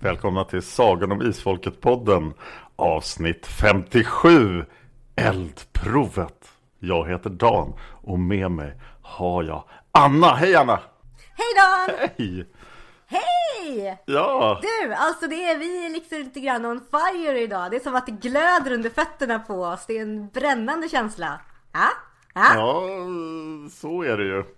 Välkomna till Sagan om Isfolket-podden avsnitt 57 Eldprovet. Jag heter Dan och med mig har jag Anna. Hej Anna! Hej Dan! Hej! Hej! Ja! Du, alltså det är vi liksom lite grann on fire idag. Det är som att det glöder under fötterna på oss. Det är en brännande känsla. Ja? Ja? Ja, så är det ju.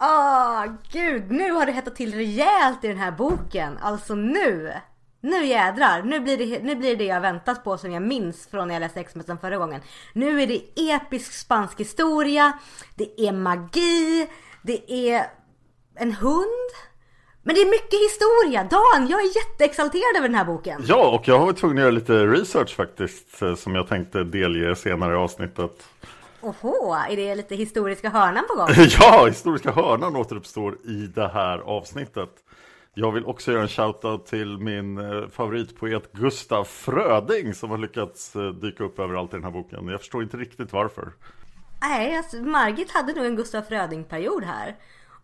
Åh, gud, nu har det hettat till rejält i den här boken. Alltså nu. Nu jädrar, nu blir, det, nu blir det jag väntat på som jag minns från när jag läste Expressen förra gången. Nu är det episk spansk historia, det är magi, det är en hund. Men det är mycket historia. Dan, jag är jätteexalterad över den här boken. Ja, och jag har varit tvungen att göra lite research faktiskt eh, som jag tänkte delge senare i avsnittet. Oho, är det lite historiska hörnan på gång? Ja, historiska hörnan återuppstår i det här avsnittet. Jag vill också göra en shoutout till min eh, favoritpoet Gustaf Fröding som har lyckats eh, dyka upp överallt i den här boken. Jag förstår inte riktigt varför. Nej, alltså Margit hade nog en Gustaf Fröding-period här.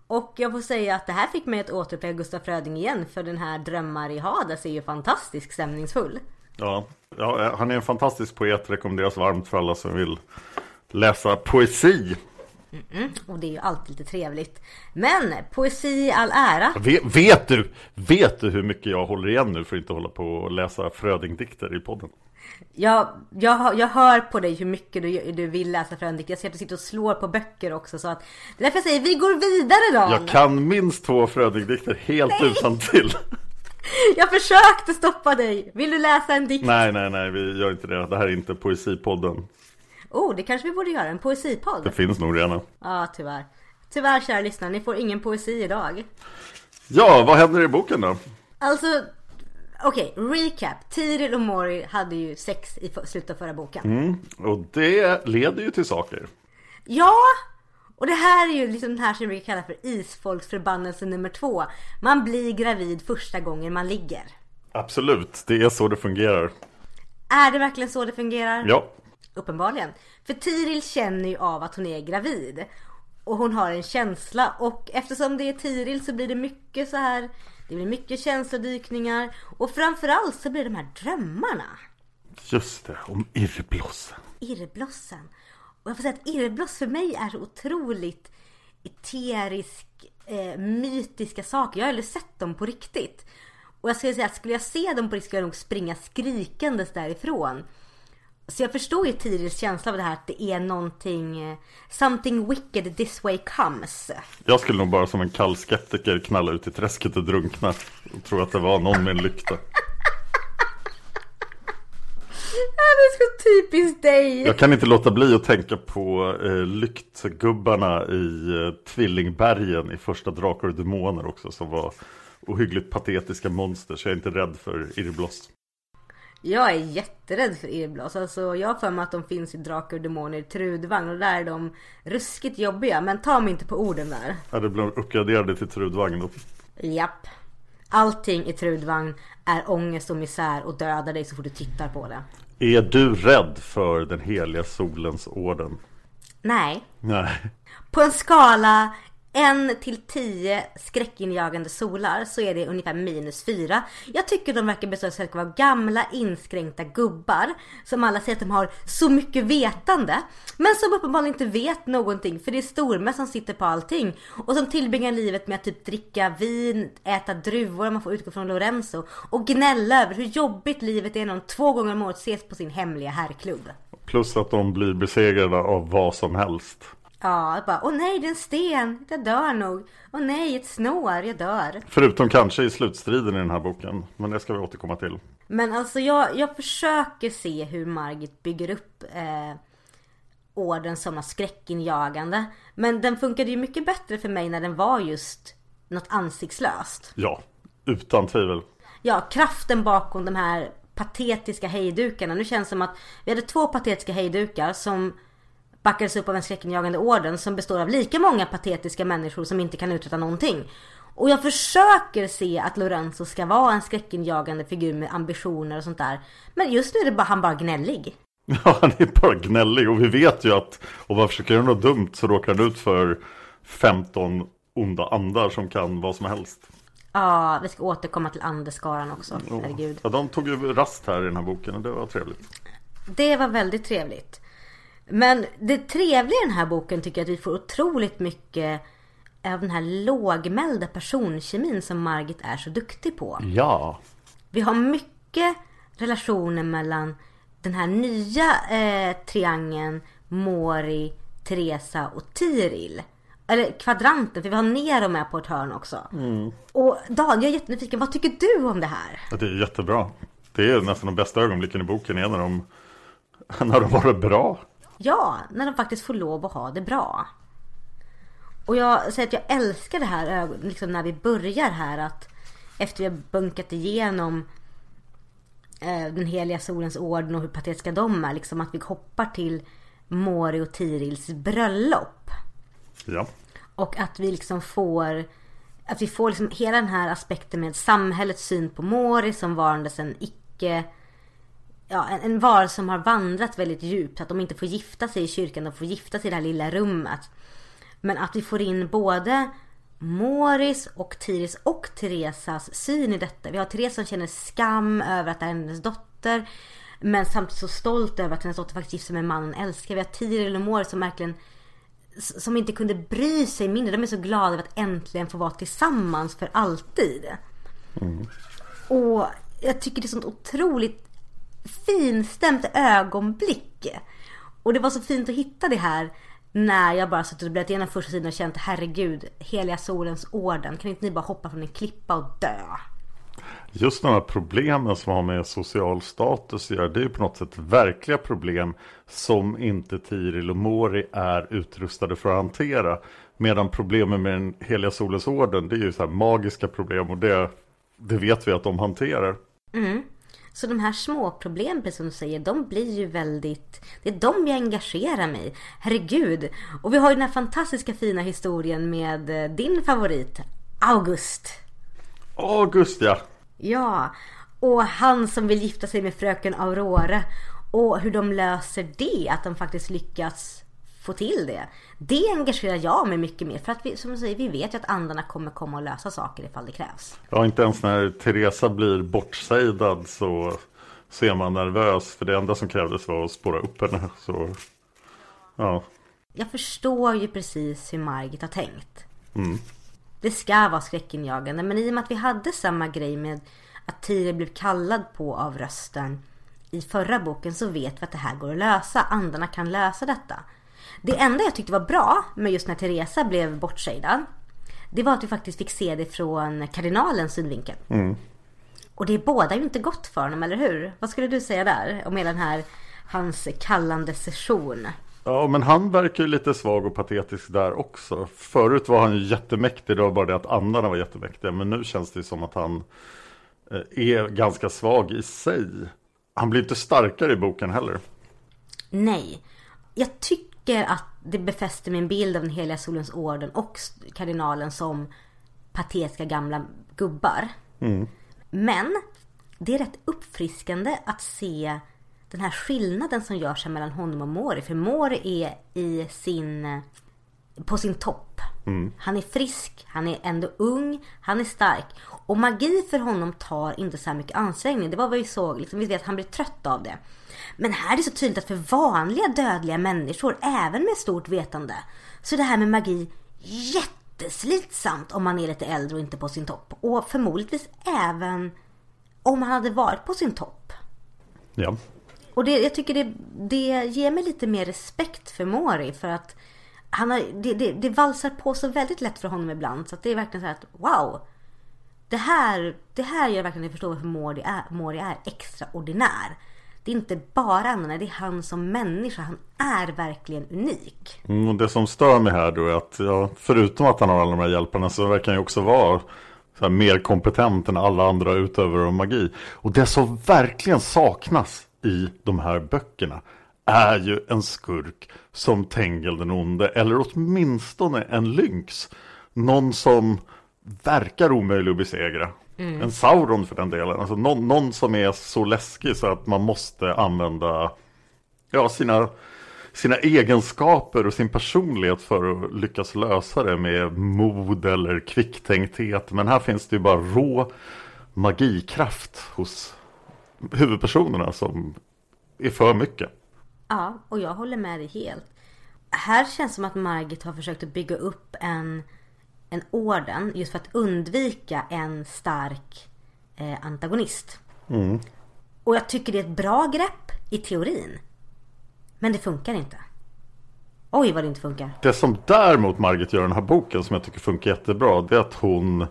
Och jag får säga att det här fick mig att återuppleva Gustaf Fröding igen för den här Drömmar i Hades är ju fantastiskt stämningsfull. Ja, ja, eh, han är en fantastisk poet, rekommenderas varmt för alla som vill läsa poesi. Och det är ju alltid lite trevligt. Men poesi i all ära. Vet, vet, du, vet du hur mycket jag håller igen nu för att inte hålla på och läsa Fröding-dikter i podden? Jag, jag, hör- jag hör på dig hur mycket du, du vill läsa Fröding. Jag ser att du sitter och slår på böcker också. Så att, det är därför jag säger vi går vidare Dan. Jag kan minst två Fröding-dikter helt utan till. jag försökte stoppa dig. Vill du läsa en dikt? Nej, nej, nej, vi gör inte det. Det här är inte poesipodden. Oh, det kanske vi borde göra. En poesipodd. Det finns nog redan. Ja, tyvärr. Tyvärr kära lyssnare, ni får ingen poesi idag. Ja, vad händer i boken då? Alltså, okej, recap. Tiril och Mori hade ju sex i slutet av förra boken. Och det leder ju till saker. Ja! Och det här är ju liksom den här som vi brukar kalla för isfolksförbannelse nummer två. Man blir gravid första gången man ligger. Absolut, det är så det fungerar. Är det verkligen så det fungerar? Ja, Uppenbarligen. För Tiril känner ju av att hon är gravid. Och hon har en känsla och eftersom det är Tiril så blir det mycket så här. Det blir mycket känslodykningar och framförallt så blir det de här drömmarna. just det, om irrblossen. Irrblossen. Och jag får säga att irrbloss för mig är så otroligt eterisk, eh, mytiska saker. Jag har aldrig sett dem på riktigt. Och jag skulle säga att skulle jag se dem på riktigt skulle jag nog springa skrikandes därifrån. Så jag förstår ju Tirils känsla av det här att det är någonting, something wicked this way comes. Jag skulle nog bara som en kall skeptiker knalla ut i träsket och drunkna. Och tro att det var någon med en lykta. Det är så typiskt dig! Jag kan inte låta bli att tänka på eh, lyktgubbarna i eh, Tvillingbergen i första Drakar och Demoner också. Som var ohyggligt patetiska monster. Så jag är inte rädd för irrbloss. Jag är jätterädd för irrbloss. Alltså, jag har för mig att de finns i Drakar och Demoner i Trudvagn och där är de ruskigt jobbiga. Men ta mig inte på orden där. Ja, det blev uppgraderade till Trudvagn då. Japp. Allting i Trudvagn är ångest och misär och dödar dig så fort du tittar på det. Är du rädd för den heliga solens orden? Nej. Nej. På en skala 1 till 10 skräckinjagande solar så är det ungefär minus 4. Jag tycker de verkar bestå av vara gamla inskränkta gubbar som alla säger att de har så mycket vetande. Men som uppenbarligen inte vet någonting för det är stormän som sitter på allting. Och som tillbringar livet med att typ dricka vin, äta druvor om man får utgå från Lorenzo. Och gnälla över hur jobbigt livet är när de två gånger om året ses på sin hemliga herrklubb. Plus att de blir besegrade av vad som helst. Ja, bara åh nej det är en sten, jag dör nog. Åh nej ett snår, jag dör. Förutom kanske i slutstriden i den här boken. Men det ska vi återkomma till. Men alltså jag, jag försöker se hur Margit bygger upp eh, orden som något skräckinjagande. Men den funkade ju mycket bättre för mig när den var just något ansiktslöst. Ja, utan tvivel. Ja, kraften bakom de här patetiska hejdukarna. Nu känns det som att vi hade två patetiska hejdukar som backades upp av en skräckinjagande orden som består av lika många patetiska människor som inte kan uträtta någonting. Och jag försöker se att Lorenzo ska vara en skräckinjagande figur med ambitioner och sånt där. Men just nu är det bara, han bara gnällig. Ja, han är bara gnällig och vi vet ju att om man försöker göra något dumt så råkar han ut för 15 onda andar som kan vad som helst. Ja, vi ska återkomma till andeskaran också. Herregud. Ja, de tog ju rast här i den här boken och det var trevligt. Det var väldigt trevligt. Men det trevliga i den här boken tycker jag att vi får otroligt mycket av den här lågmälda personkemin som Margit är så duktig på. Ja. Vi har mycket relationer mellan den här nya eh, triangeln Mori, Teresa och Tiril. Eller kvadranten, för vi har Nero med på ett hörn också. Mm. Och Dan, jag är jättenyfiken. Vad tycker du om det här? Ja, det är jättebra. Det är nästan de bästa ögonblicken i boken är när de, när de det bra. Ja, när de faktiskt får lov att ha det bra. Och jag säger att jag älskar det här liksom när vi börjar här att efter vi har bunkat igenom eh, den heliga solens orden och hur patetiska de är. Liksom att vi hoppar till Mori och Tirils bröllop. Ja. Och att vi liksom får att vi får liksom hela den här aspekten med samhällets syn på Mori som varandes en icke ja, en, en varelse som har vandrat väldigt djupt. Att de inte får gifta sig i kyrkan, de får gifta sig i det här lilla rummet. Men att vi får in både Moris och Tiris och Teresas syn i detta. Vi har Teresa som känner skam över att det är hennes dotter. Men samtidigt så stolt över att hennes dotter faktiskt gifter sig med mannen älskar. Vi har Tiril och Moris som verkligen som inte kunde bry sig mindre. De är så glada över att äntligen få vara tillsammans för alltid. Mm. Och jag tycker det är sånt otroligt finstämt ögonblick. Och det var så fint att hitta det här när jag bara suttit och bläddrat igenom första sidan och känt herregud, heliga solens orden. Kan inte ni bara hoppa från en klippa och dö? Just de här problemen som har med social status att göra, det är ju på något sätt verkliga problem som inte Tiril och Mori är utrustade för att hantera. Medan problemen med den heliga solens orden, det är ju så här magiska problem och det, det vet vi att de hanterar. Mm. Så de här små problemen, precis som du säger, de blir ju väldigt... Det är de jag engagerar mig i. Herregud! Och vi har ju den här fantastiska fina historien med eh, din favorit, August. August ja! Ja, och han som vill gifta sig med fröken Aurora. Och hur de löser det, att de faktiskt lyckas få till det. Det engagerar jag mig mycket mer. För att vi, som du säger, vi vet ju att andarna kommer komma och lösa saker ifall det krävs. Ja, inte ens när Teresa blir bortsejdad så, är man nervös. För det enda som krävdes var att spåra upp henne. Så, ja. Jag förstår ju precis hur Margit har tänkt. Mm. Det ska vara skräckinjagande. Men i och med att vi hade samma grej med att Tire blev kallad på av rösten i förra boken så vet vi att det här går att lösa. Andarna kan lösa detta. Det enda jag tyckte var bra med just när Teresa blev bortsejdad. Det var att vi faktiskt fick se det från kardinalens synvinkel. Mm. Och det båda ju inte gott för honom, eller hur? Vad skulle du säga där? Om hela den här, hans kallande session. Ja, men han verkar ju lite svag och patetisk där också. Förut var han ju jättemäktig, det var bara det att andarna var jättemäktiga. Men nu känns det som att han eh, är ganska svag i sig. Han blir inte starkare i boken heller. Nej. Jag tycker tycker att det befäster min bild av den heliga solens orden och kardinalen som patetiska gamla gubbar. Men det är rätt uppfriskande att se den här skillnaden som gör sig mellan honom och Mori. För Mori är i sin, på sin topp. Han är frisk, han är ändå ung, han är stark. Och magi för honom tar inte så här mycket ansträngning. Det var vad vi såg, liksom, vi vet att han blir trött av det. Men här är det så tydligt att för vanliga dödliga människor, även med stort vetande, så är det här med magi jätteslitsamt om man är lite äldre och inte på sin topp. Och förmodligtvis även om han hade varit på sin topp. Ja. Och det, jag tycker det, det ger mig lite mer respekt för Mori för att han har, det, det, det valsar på så väldigt lätt för honom ibland så att det är verkligen så här att wow. Det här, det här gör verkligen att jag förstår varför Mori är, Mori är extraordinär. Det är inte bara han, det är han som människa. Han är verkligen unik. Mm, och det som stör mig här då är att ja, förutom att han har alla de här hjälparna så verkar han ju också vara så här, mer kompetent än alla andra utövare av magi. Och det som verkligen saknas i de här böckerna är ju en skurk som Tengel den onde eller åtminstone en lynx. Någon som verkar omöjlig att besegra. En Sauron för den delen. Alltså någon, någon som är så läskig så att man måste använda ja, sina, sina egenskaper och sin personlighet för att lyckas lösa det med mod eller kvicktänkthet. Men här finns det ju bara rå magikraft hos huvudpersonerna som är för mycket. Ja, och jag håller med dig helt. Här känns det som att Margit har försökt att bygga upp en, en orden just för att undvika en stark eh, antagonist. Och jag tycker det är ett bra grepp i teorin. Men det funkar inte. Oj vad det inte funkar. Det som däremot Margit gör i den här boken som jag tycker funkar jättebra det är att hon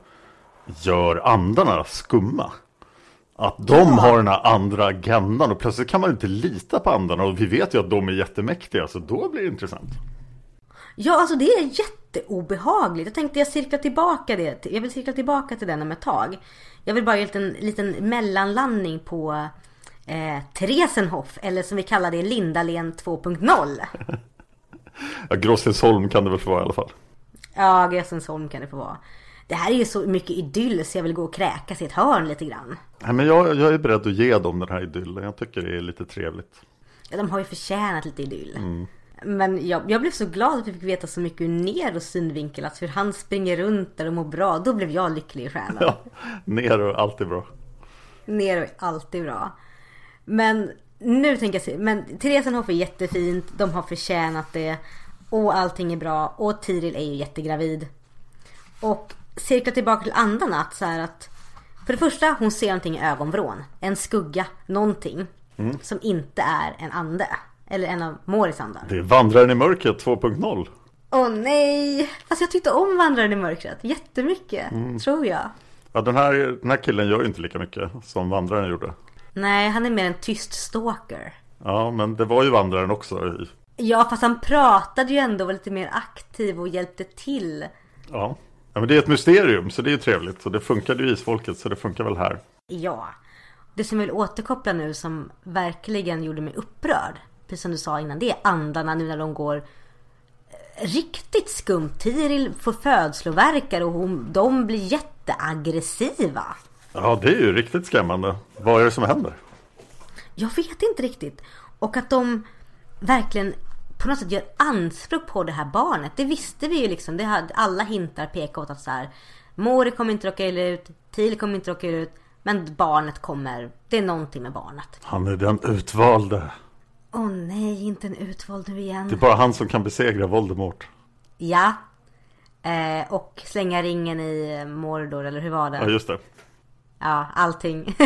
gör andarna skumma. Att de har den här andra agendan och plötsligt kan man inte lita på andarna och vi vet ju att de är jättemäktiga så då blir det intressant. Ja, alltså det är jätteobehagligt. Jag tänkte jag cirklar tillbaka det. Jag vill cirkla tillbaka till den om ett tag. Jag vill bara göra en liten, liten mellanlandning på eh, Theresenhof. Eller som vi kallar det, Lindalen 2.0. Ja, Gråstensholm kan det väl få vara i alla fall. Ja, Gräsensholm kan det få vara. Det här är ju så mycket idyll så jag vill gå och kräkas i ett hörn lite grann. Nej, men jag, jag är beredd att ge dem den här idyllen. Jag tycker det är lite trevligt. Ja, de har ju förtjänat lite idyll. Men jag, jag blev så glad att vi fick veta så mycket ur Neros synvinkel. Att hur han springer runt där och mår bra. Då blev jag lycklig i själen. Ja, ner och alltid bra. Nero är alltid bra. Men nu tänker jag se, men Theresenhof är jättefint, de har förtjänat det. Och allting är bra. Och Tiril är ju jättegravid. Och cirkla tillbaka till andarna att så här att för det första, hon ser någonting i ögonvrån. En skugga, någonting. Som inte är en ande. Eller en av Moris andar. Det är Vandraren i mörkret 2.0. Åh nej! Fast jag tyckte om Vandraren i mörkret jättemycket. Tror jag. Ja, den här, den här killen gör ju inte lika mycket som Vandraren gjorde. Nej, han är mer en tyst stalker. Ja, men det var ju Vandraren också. Ja, fast han pratade ju ändå och var lite mer aktiv och hjälpte till. ja. Ja, men det är ett mysterium så det är ju trevligt. Och det funkade ju i Isfolket så det funkar väl här. Ja. Det som jag vill återkoppla nu som verkligen gjorde mig upprörd. Precis som du sa innan. Det är andarna nu när de går eh, riktigt skumt. Tiril får födslovärkar och hon, de blir jätteaggressiva. Ja, det är ju riktigt skrämmande. Vad är det som händer? Jag vet inte riktigt. Och att de verkligen på något sätt gör anspråk på det här barnet. Det visste vi ju liksom. Det hade, alla hintar pekar åt att så här. Mori kommer inte råka illa ut. Til kommer inte råka illa ut. Men barnet kommer. Det är någonting med barnet. Han är den utvalde. Åh nej, inte en utvald nu igen. Det är bara han som kan besegra Voldemort. Ja. Eh, och slänga ringen i Mordor, eller hur var det? Ja, just det. Ja, allting.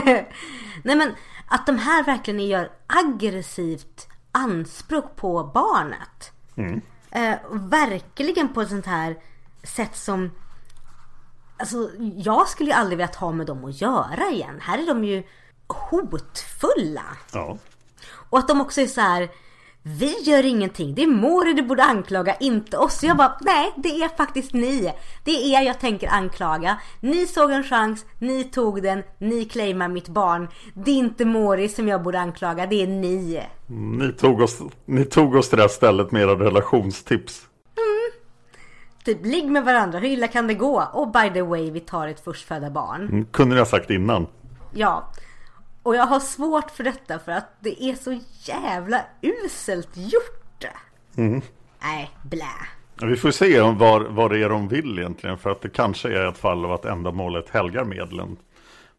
Nej men att de här verkligen gör aggressivt anspråk på barnet. Eh, och verkligen på ett sånt här sätt som Alltså jag skulle ju aldrig velat ha med dem att göra igen. Här är de ju hotfulla. Ja. Och att de också är så här. Vi gör ingenting. Det är Mori du borde anklaga, inte oss. Så jag bara, nej det är faktiskt ni. Det är er jag tänker anklaga. Ni såg en chans, ni tog den, ni claimar mitt barn. Det är inte Mori som jag borde anklaga, det är ni. Ni tog, oss, ni tog oss till det här stället med era relationstips. Typ ligg med varandra, hur illa kan det gå? Och by the way, vi tar ett förstfödda barn. Mm, Kunde ni ha sagt innan? Ja. Och jag har svårt för detta för att det är så jävla uselt gjort. Nej, blä. Vi får se om vad, vad det är de vill egentligen. För att det kanske är ett fall av att ändamålet helgar medlen.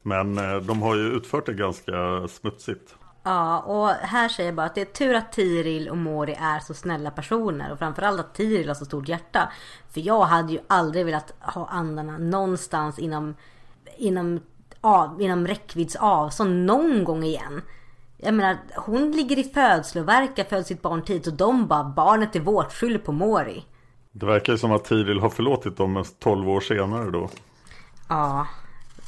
Men eh, de har ju utfört det ganska smutsigt. Ja, och här säger jag bara att det är tur att Tiril och Mori är så snälla personer. Och framförallt att Tiril har så stort hjärta. För jag hade ju aldrig velat ha andarna någonstans inom, inom, av, inom räckvidds avstånd någon gång igen. Jag menar, hon ligger i födslovärka, föds sitt barn tidigt och de bara, barnet är vårt, skyll på Mori. Det verkar ju som att Tiril har förlåtit dem 12 år senare då. Ja.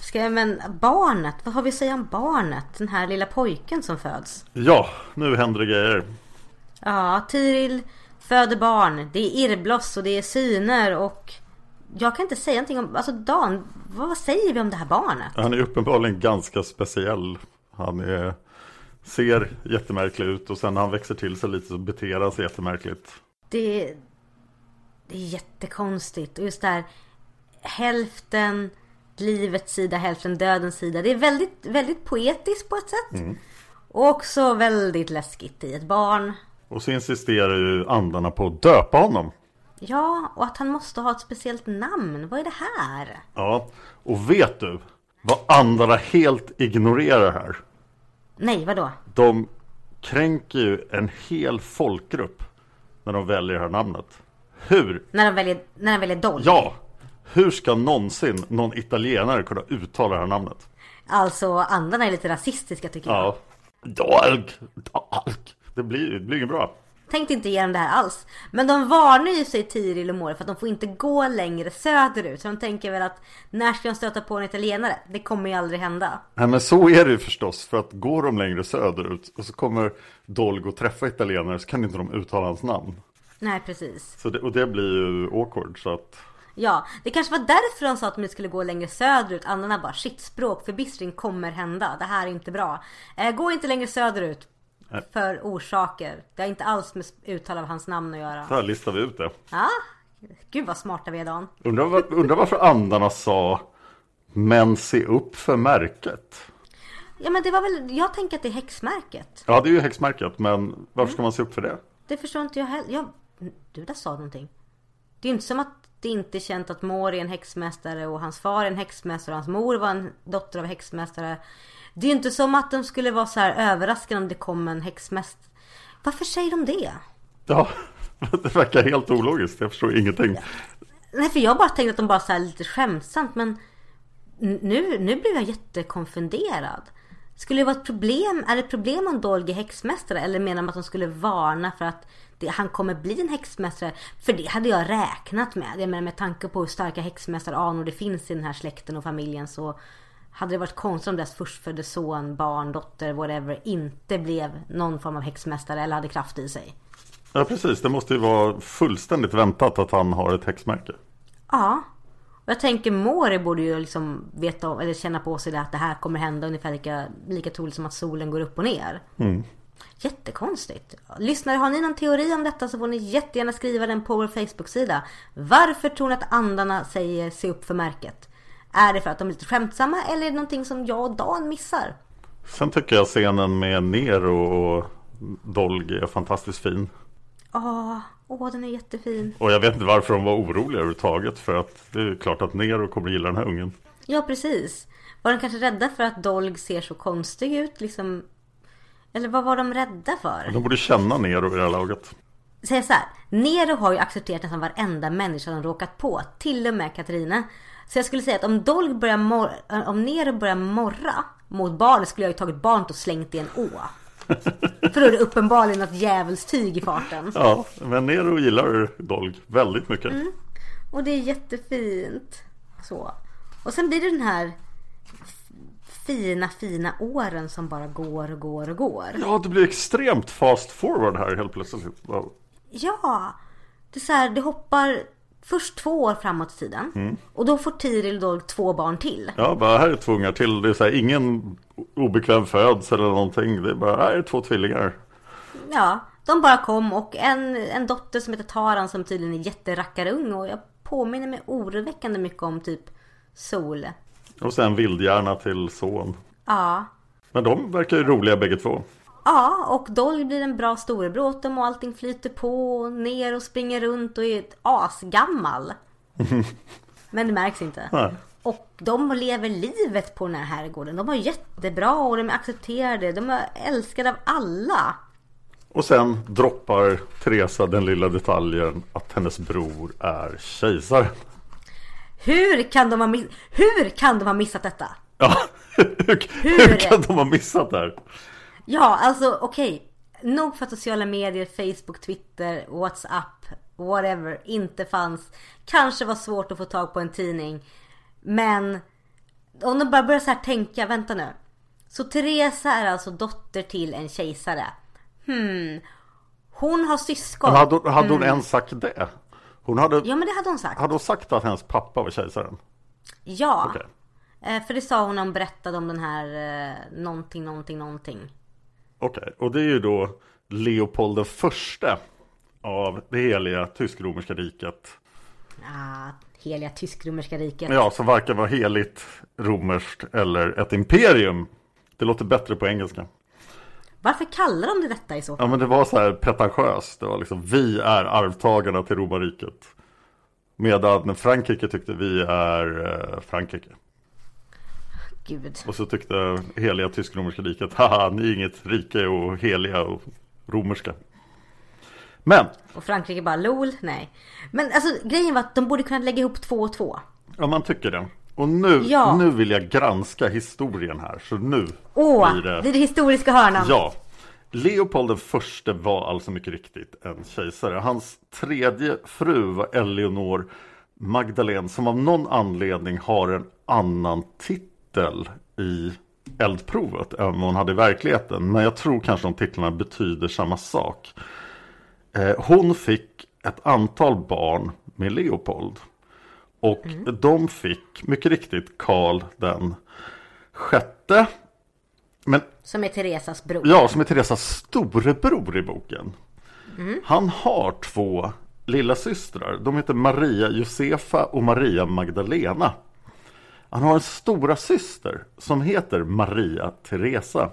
Ska jag, men barnet, vad har vi att säga om barnet? Den här lilla pojken som föds. Ja, nu händer det grejer. Ja, Tiril föder barn. Det är irrbloss och det är syner och jag kan inte säga någonting om, alltså Dan, vad säger vi om det här barnet? Han är uppenbarligen ganska speciell. Han är, ser jättemärklig ut och sen när han växer till sig lite så beter han sig jättemärkligt. Det, det är jättekonstigt och just det här hälften livets sida, hälften dödens sida. Det är väldigt, väldigt poetiskt på ett sätt. Och också väldigt läskigt i ett barn. Och så insisterar ju andarna på att döpa honom. Ja, och att han måste ha ett speciellt namn. Vad är det här? Ja, och vet du vad andarna helt ignorerar här? Nej, vadå? De kränker ju en hel folkgrupp när de väljer det här namnet. Hur? När de väljer, när de väljer Dolly? Ja! Hur ska någonsin någon italienare kunna uttala det här namnet? Alltså andarna är lite rasistiska tycker jag. Ja. Dolg! Dolg! Det blir, det blir inget bra. Tänkte inte ge dem det här alls. Men de varnar ju sig Tiril och Mori för att de får inte gå längre söderut. Så de tänker väl att när ska de stöta på en italienare? Det kommer ju aldrig hända. Nej men så är det ju förstås. För att går de längre söderut och så kommer Dolg att träffa italienare så kan inte de uttala hans namn. Nej precis. Så det, och det blir ju awkward så att Ja, det kanske var därför de sa att de skulle gå längre söderut. Andarna bara shit, språkförbistring kommer hända. Det här är inte bra. Eh, gå inte längre söderut. Nej. För orsaker. Det har inte alls med uttal av hans namn att göra. så här listar vi ut det. Ja, gud vad smarta vi är Dan. Undrar, var, undrar varför andarna sa Men se upp för märket. Ja men det var väl, jag tänker att det är häxmärket. Ja det är ju häxmärket men varför ska man se upp för det? Det förstår inte jag heller. Jag, du där sa någonting. Det är ju inte som att det inte är känt att Mori är en häxmästare och hans far är en häxmästare och hans mor var en dotter av häxmästare. Det är ju inte som att de skulle vara så här överraskade om det kom en häxmästare. Varför säger de det? Ja, det verkar helt ologiskt. Jag förstår ingenting. Nej för jag bara tänkte att de bara så här lite skämtsamt men nu, nu blev jag jättekonfunderad. Skulle det vara ett problem? Är det ett problem om Dolgy är häxmästare? Eller menar man att de skulle varna för att det, han kommer bli en häxmästare? För det hade jag räknat med. Jag menar med tanke på hur starka häxmästaranor det finns i den här släkten och familjen så hade det varit konstigt om deras förstfödde son, barn, dotter, whatever inte blev någon form av häxmästare eller hade kraft i sig. Ja precis, det måste ju vara fullständigt väntat att han har ett häxmärke. Ja. Och jag tänker Mori borde ju liksom veta om, eller känna på sig det att det här kommer hända ungefär lika, lika troligt som att solen går upp och ner. Jättekonstigt. Lyssnare, har ni någon teori om detta så får ni jättegärna skriva den på vår Facebook-sida. Varför tror ni att andarna säger se upp för märket? Är det för att de är lite skämtsamma eller är det någonting som jag och Dan missar? Sen tycker jag scenen med Nero och Dolg är fantastiskt fin. Åh, åh den är jättefin. Och jag vet inte varför de var oroliga överhuvudtaget. För att det är klart att Nero kommer gilla den här ungen. Ja, precis. Var de kanske rädda för att Dolg ser så konstig ut? Liksom... Eller vad var de rädda för? De borde känna Nero i det här laget. Säg så här. Nero har ju accepterat nästan varenda människa de råkat på. Till och med Katarina. Så jag skulle säga att om Dolg börjar mor- om Nero börjar morra mot barnet skulle jag ju tagit barnet och slängt i en å. För då är det uppenbarligen något djävulstyg i farten. Ja, men Nero gillar Dolg väldigt mycket. Och det är jättefint. Så. Och sen blir det den här fina, fina åren som bara går och går och går. Ja, det blir extremt fast forward här helt plötsligt. Wow. Ja! Det är så här, det hoppar först två år framåt i tiden. Och då får Tiril då två barn till. Ja, bara här är två ungar till. Det är så här, ingen obekväm föds eller någonting. Det är bara, här är två tvillingar. Ja, de bara kom och en, en dotter som heter Taran som tydligen är jätterackarung och jag påminner mig oroväckande mycket om typ Sol. Och sen vildhjärna till son. Ja. Men de verkar ju roliga bägge två. Ja, och Dolly blir en bra storebror åt dem och allting flyter på ner och springer runt och är asgammal. Men det märks inte. Nej. Och de lever livet på den här herrgården. De har jättebra och de är accepterade. De är älskade av alla. Och sen droppar Teresa den lilla detaljen att hennes bror är kejsare. Hur kan de ha, miss- Hur kan de ha missat detta? Ja, hur, hur kan de ha missat det här? Ja, alltså okej. Nog för att sociala medier, Facebook, Twitter, WhatsApp, whatever inte fanns. Kanske var svårt att få tag på en tidning. Men om de bara börjar så här tänka, vänta nu. Så Teresa är alltså dotter till en kejsare. Hmm. Hon har syskon. Men hade, hade hon ens sagt det? Hon hade, Ja men det hade hon sagt. hade hon sagt att hennes pappa var kejsaren? Ja. Okej. Eh, För det sa hon när hon berättade om den här eh, någonting, någonting, någonting. Okej, och det är ju då Leopold den förste av det heliga tysk-romerska riket. Ah, heliga tysk-romerska riket. Ja, som varken var heligt, romerskt eller ett imperium. Det låter bättre på engelska. Varför kallar de det detta i så fall? Ja, men det var så här pretentiöst. Det var liksom, vi är arvtagarna till romarriket. Medan Frankrike tyckte vi är eh, Frankrike. Gud. Och så tyckte heliga tysk-romerska riket, haha, ni är inget rike och heliga och romerska. Men, Och Frankrike bara LOL, nej. Men alltså grejen var att de borde kunna lägga ihop två och två. ja man tycker det. Och nu, Ja. nu vill jag granska historien här, så nu Åh, blir det det... det historiska hörnan. Ja. Leopold den förste var alltså mycket riktigt en kejsare. Hans tredje fru var Eleonor Magdalene som av någon anledning har en annan titel i eldprovet än vad hon hade i verkligheten. Men jag tror kanske de titlarna betyder samma sak. Eh, Hon fick ett antal barn med Leopold. Och de fick mycket riktigt Karl den sjätte. Men Som är Teresas bror. Ja, som är Teresas storebror i boken. Han har två lilla systrar. De heter Maria Josefa och Maria Magdalena. Han har en stora syster som heter Maria Teresa.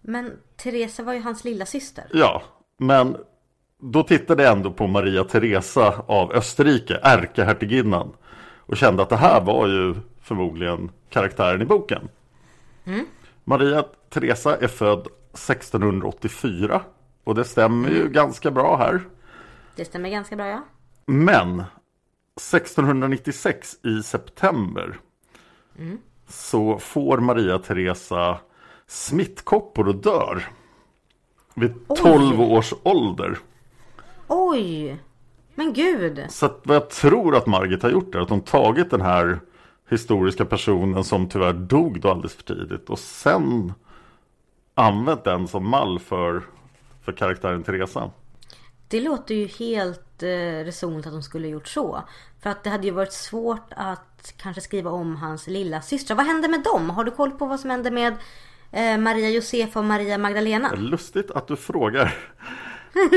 Men Teresa var ju hans lilla syster. Ja, men då tittade jag ändå på Maria Teresa av Österrike, ärkehertiginnan. Och kände att det här var ju förmodligen karaktären i boken. Maria Teresa är född 1684. Och det stämmer ju ganska bra här. Det stämmer ganska bra ja. Men 1696 i september så får Maria Teresa smittkoppor och dör. Vid 12 års ålder. Oj! Men gud! Så att vad jag tror att Margit har gjort är att hon tagit den här historiska personen som tyvärr dog då alldeles för tidigt och sen använt den som mall för, för karaktären Teresa. Det låter ju helt eh, resonligt att de skulle gjort så. För att det hade ju varit svårt att kanske skriva om hans lilla systrar. Vad hände med dem? Har du koll på vad som hände med eh, Maria Josefa och Maria Magdalena? Lustigt att du frågar.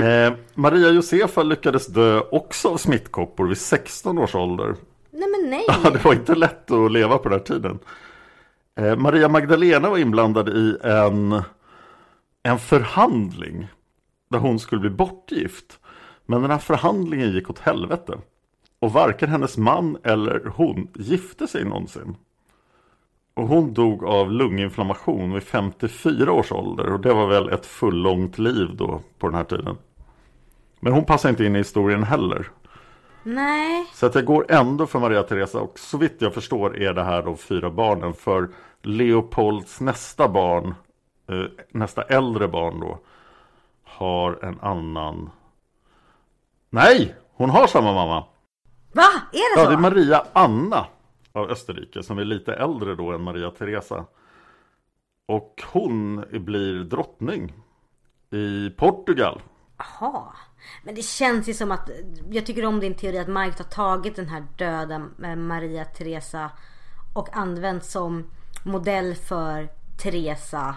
Eh, Maria Josefa lyckades dö också av smittkoppor vid 16 års ålder. Nej men nej! Det var inte lätt att leva på den här tiden. Eh, Maria Magdalena var inblandad i en, en förhandling där hon skulle bli bortgift. Men den här förhandlingen gick åt helvete. Och varken hennes man eller hon gifte sig någonsin. Och hon dog av lunginflammation vid 54 års ålder. Och det var väl ett fullångt liv då på den här tiden. Men hon passar inte in i historien heller. Nej. Så att jag går ändå för Maria Teresa och så vitt jag förstår är det här de fyra barnen. För Leopolds nästa barn, eh, nästa äldre barn då, har en annan... Nej! Hon har samma mamma! Va? Är det Ja, så? det är Maria Anna av Österrike som är lite äldre då än Maria Teresa. Och hon blir drottning i Portugal. Jaha. Men det känns ju som att, jag tycker om din teori att Margit har tagit den här döda eh, Maria Teresa och använt som modell för Teresa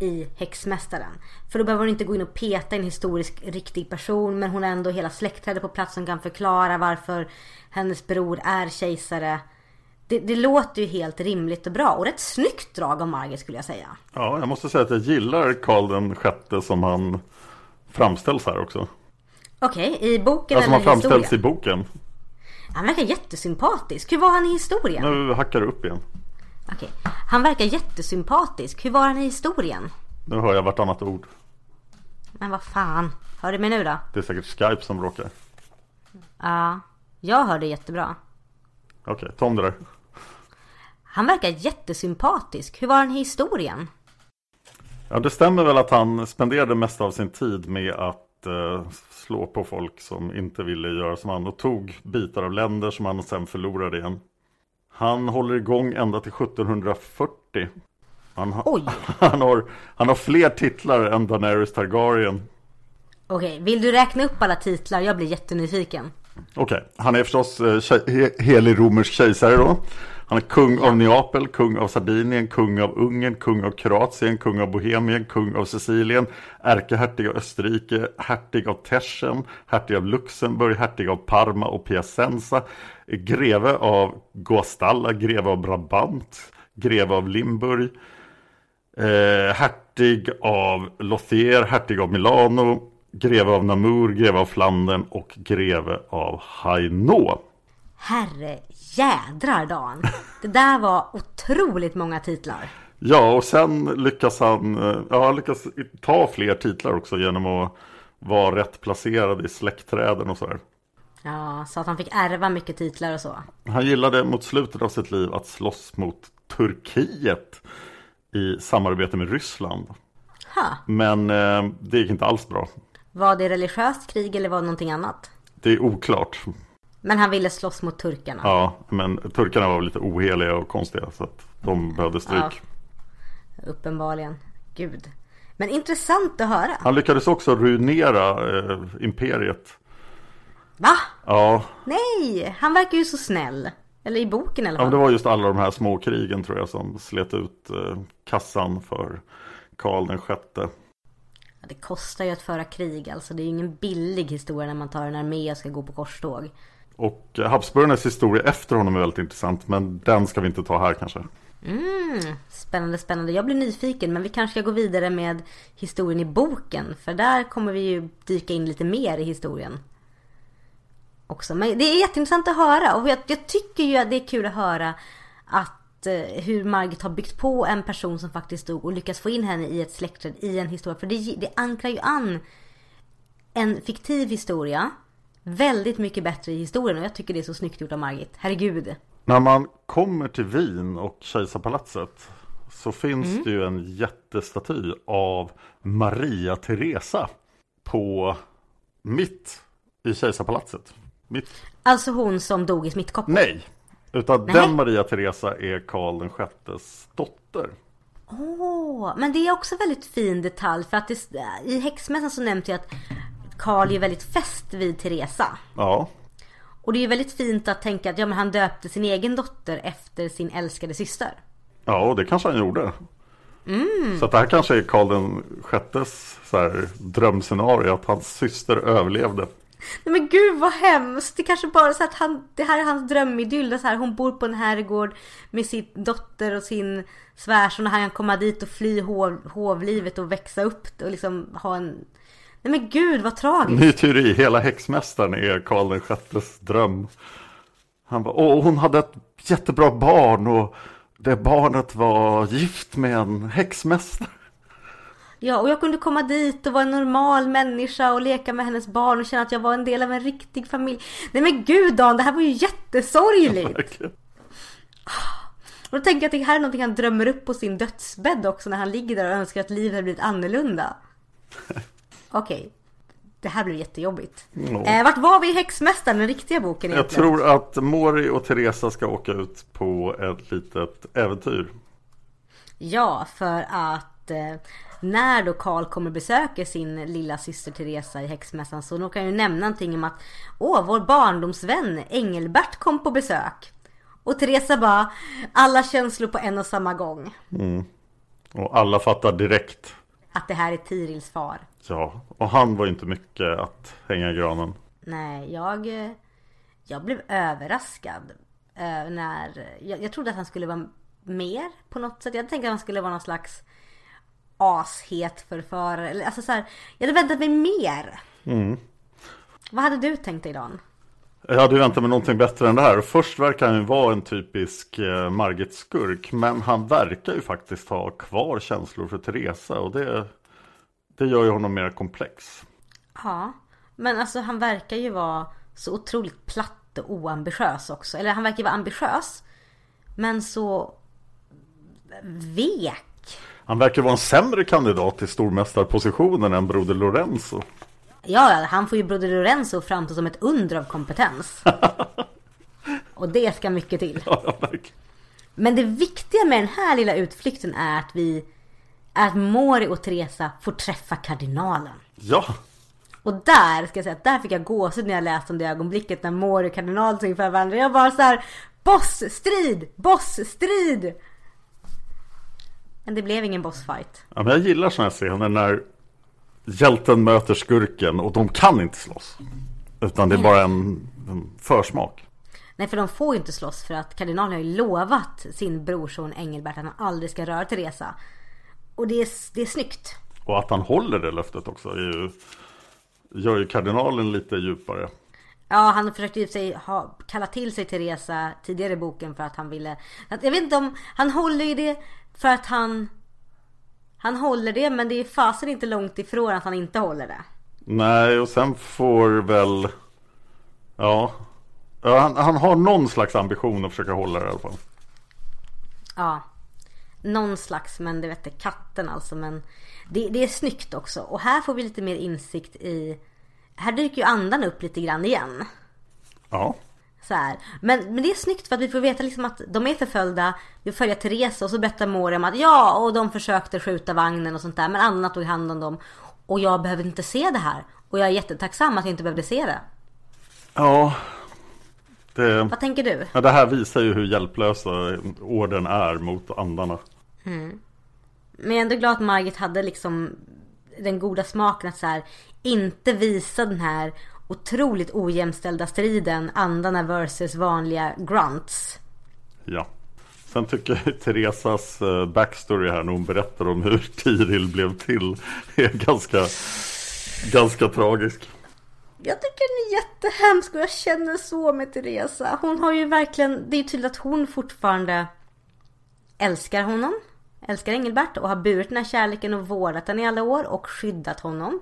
i Häxmästaren. För då behöver hon inte gå in och peta en historisk riktig person men hon har ändå hela släktträdet på plats som kan förklara varför hennes bror är kejsare. Det, det, låter ju helt rimligt och bra och rätt snyggt drag av Margit skulle jag säga. Ja, jag måste säga att jag gillar Karl den sjätte som han framställs här också. Okej, okay, i boken ja, eller i historien? framställs i boken. Han verkar jättesympatisk. Hur var han i historien? Nu hackar du upp igen. Okej. Han verkar jättesympatisk. Hur var han i historien? Nu hör jag vartannat ord. Men vad fan. Hör du mig nu då? Det är säkert Skype som bråkar. Ja. Jag hör det jättebra. Okej, ta om det där. Han verkar jättesympatisk. Hur var han i historien? Ja, det stämmer väl att han spenderade mest av sin tid med att eh, slå på folk som inte ville göra som han och tog bitar av länder som han sen förlorade igen. Han håller igång ända till 1740. Han, ha, han, har, han har fler titlar än Daenerys Targaryen. Okej, vill du räkna upp alla titlar? Jag blir jättenyfiken. Okej, han är förstås eh, he, helig romersk kejsare då. Han är kung av Neapel, kung av Sardinien, kung av Ungern, kung av Kroatien, kung av Bohemien, kung av Sicilien, ärkehertig av Österrike, hertig av Teschen, hertig av Luxemburg, hertig av Parma och Piacenza, greve av Guastalla, greve av Brabant, greve av Limburg, eh, hertig av Lothier, hertig av Milano, greve av Namur, greve av Flandern och greve av Hainaut. Herre jädrar Dan! Det där var otroligt många titlar. Ja, och sen lyckas han eh, ja, lyckas ta fler titlar också genom att vara rätt placerad i släktträden och sådär. Ja, så att han fick ärva mycket titlar och så. Han gillade mot slutet av sitt liv att slåss mot Turkiet i samarbete med Ryssland. Ha. Men eh, det gick inte alls bra. Var det religiöst krig eller var det någonting annat? Det är oklart. Men han ville slåss mot turkarna? Ja, men turkarna var lite oheliga och konstiga så att de behövde stryk. Ja, uppenbarligen. Gud. Men intressant att höra. Han lyckades också ruinera eh, imperiet. Va? Ja. Nej, han verkar ju så snäll. Eller i boken eller vad? Ja, det var just alla de här små krigen tror jag som slet ut eh, kassan för Karl den sjätte. Ja, det kostar ju att föra krig alltså. Det är ju ingen billig historia när man tar en armé och ska gå på korståg. Och eh, Habsburgarnas historia efter honom är väldigt intressant men den ska vi inte ta här kanske. Mm, spännande, spännande. Jag blir nyfiken men vi kanske ska gå vidare med historien i boken. För där kommer vi ju dyka in lite mer i historien. Också. Men det är jätteintressant att höra och jag, jag tycker ju att det är kul att höra att eh, hur Margit har byggt på en person som faktiskt dog och lyckats få in henne i ett släktträd i en historia. För det, det ankrar ju an en fiktiv historia väldigt mycket bättre i historien och jag tycker det är så snyggt gjort av Margit. Herregud. När man kommer till Wien och Kejsarpalatset så finns mm. det ju en jättestaty av Maria Teresa på mitt i Kejsarpalatset. Mitt. Alltså hon som dog i smittkoppor? Nej, utan Nej. den Maria Teresa är Karl den sjättes dotter. Åh, oh, men det är också väldigt fin detalj för att det, i häxmässan så nämnde jag att Karl är väldigt fäst vid Teresa. Ja. Och det är ju väldigt fint att tänka att ja, men han döpte sin egen dotter efter sin älskade syster. Ja, och det kanske han gjorde. Mm. Så att det här kanske är Karl den sjättes så här, drömscenario, att hans syster överlevde. Nej men gud vad hemskt! Det kanske bara så att han, det här är hans drömidyll. Så här, hon bor på en herrgård med sin dotter och sin svärson och han kan komma dit och fly hov, hovlivet och växa upp och liksom ha en Nej men gud vad tragiskt. Ny teori, hela häxmästaren är Karl den sjättes dröm. Han bara, åh hon hade ett jättebra barn och det barnet var gift med en häxmästare. Ja, och jag kunde komma dit och vara en normal människa och leka med hennes barn och känna att jag var en del av en riktig familj. Nej men gud Dan, det här var ju jättesorgligt. och då tänker jag att det här är någonting han drömmer upp på sin dödsbädd också när han ligger där och önskar att livet hade blivit annorlunda. Okej. Okay. Det här blir jättejobbigt. Mm. Eh, vart var vi i Häxmästaren, den riktiga boken egentligen? Jag tror att Mori och Teresa ska åka ut på ett litet äventyr. Ja, för att eh, när då Karl kommer besöka sin lilla syster Teresa i Häxmässan så kan jag ju nämna någonting om att Åh, vår barndomsvän Engelbert kom på besök. Och Teresa bara Alla känslor på en och samma gång. Mm. Och alla fattar direkt. Att det här är Tirils far. Ja, och han var inte mycket att hänga i granen. Nej, jag, jag blev överraskad. eh, När, jag, jag trodde att han skulle vara mer på något sätt. Jag tänkte att han skulle vara någon slags ashet förförare. Alltså så här, jag hade väntat mig mer. Vad hade du tänkt dig Dan? Jag hade väntat mig någonting bättre än det här. Först verkar han ju vara en typisk eh, Margit-skurk. Men han verkar ju faktiskt ha kvar känslor för Teresa. Och det, det gör ju honom mer komplex. Ja, men alltså han verkar ju vara så otroligt platt och oambitiös också. Eller han verkar ju vara ambitiös. Men så vek. Han verkar vara en sämre kandidat till stormästarpositionen än broder Lorenzo. Ja, han får ju Broder Lorenzo att framstå som ett under av kompetens. Och det ska mycket till. Ja. Men det viktiga med den här lilla utflykten är att vi att Mori och Teresa får träffa kardinalen. Ja, Och där ska jag säga att där fick jag gåshud när jag läste om det ögonblicket när Mori och kardinalen stod inför varandra. Jag bara så här, bossstrid, bossstrid. Men det blev ingen bossfight. Ja, men jag gillar sådana här scener när hjälten möter skurken och de kan inte slåss. Utan det är bara en, en försmak. Nej för de får ju inte slåss för att kardinalen har ju lovat sin brorson Engelbert att han aldrig ska röra Teresa. Och det är, det är snyggt. Och att han håller det löftet också ju, gör ju kardinalen lite djupare. Ja, han försökte ju sig ha, kalla till sig Teresa tidigare i boken för att han ville... Att, jag vet inte om... Han håller ju det för att han... Han håller det men det är fasen inte långt ifrån att han inte håller det. Nej, och sen får väl... Ja, ja han, han har någon slags ambition att försöka hålla det i alla fall. Ja. Någon slags, men det vet inte, katten alltså. Men det, det är snyggt också. Och här får vi lite mer insikt i... Här dyker ju andan upp lite grann igen. Ja, Så här. Men, men det är snyggt för att vi får veta liksom att de är förföljda. Vi följer Therese och så berättar Moriam att ja, och de försökte skjuta vagnen och sånt där. Men Anna tog hand om dem. Och jag behövde inte se det här. Och jag är jättetacksam att jag inte behövde se det. ja. Det, Vad tänker du? ja, det här visar ju hur hjälplösa orden är mot andarna. Men jag är ändå glad att Margit hade liksom den goda smaken att så här, inte visa den här otroligt ojämställda striden andarna versus vanliga grunts. Ja. Sen tycker jag Teresas eh, backstory här när hon berättar om hur Tiril blev till är ganska, ganska tragisk. Jag tycker den är jättehemsk och jag känner så med Teresa. Hon har ju verkligen, det är tydligt att hon fortfarande älskar honom. Älskar Engelbert och har burit den här kärleken och vårdat den i alla år och skyddat honom.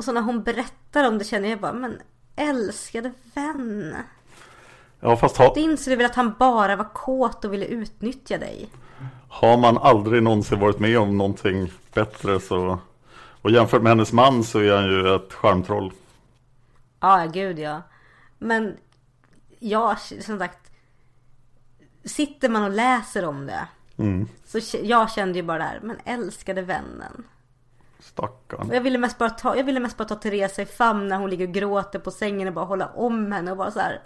Och så när hon berättar om det känner jag bara, men älskade vän. Ja, fast ha, Det inser du väl att han bara var kåt och ville utnyttja dig? har man aldrig någonsin varit med om någonting bättre så och jämfört med hennes man så är han ju ett charmtroll. Ja, gud ja. Men ja, som sagt. Sitter man och läser om det. Så k- jag kände ju bara där, men älskade vännen. Stackarn. Jag ville mest bara ta, jag ville mest bara ta Teresa i famn när hon ligger och gråter på sängen och bara hålla om henne och bara så här.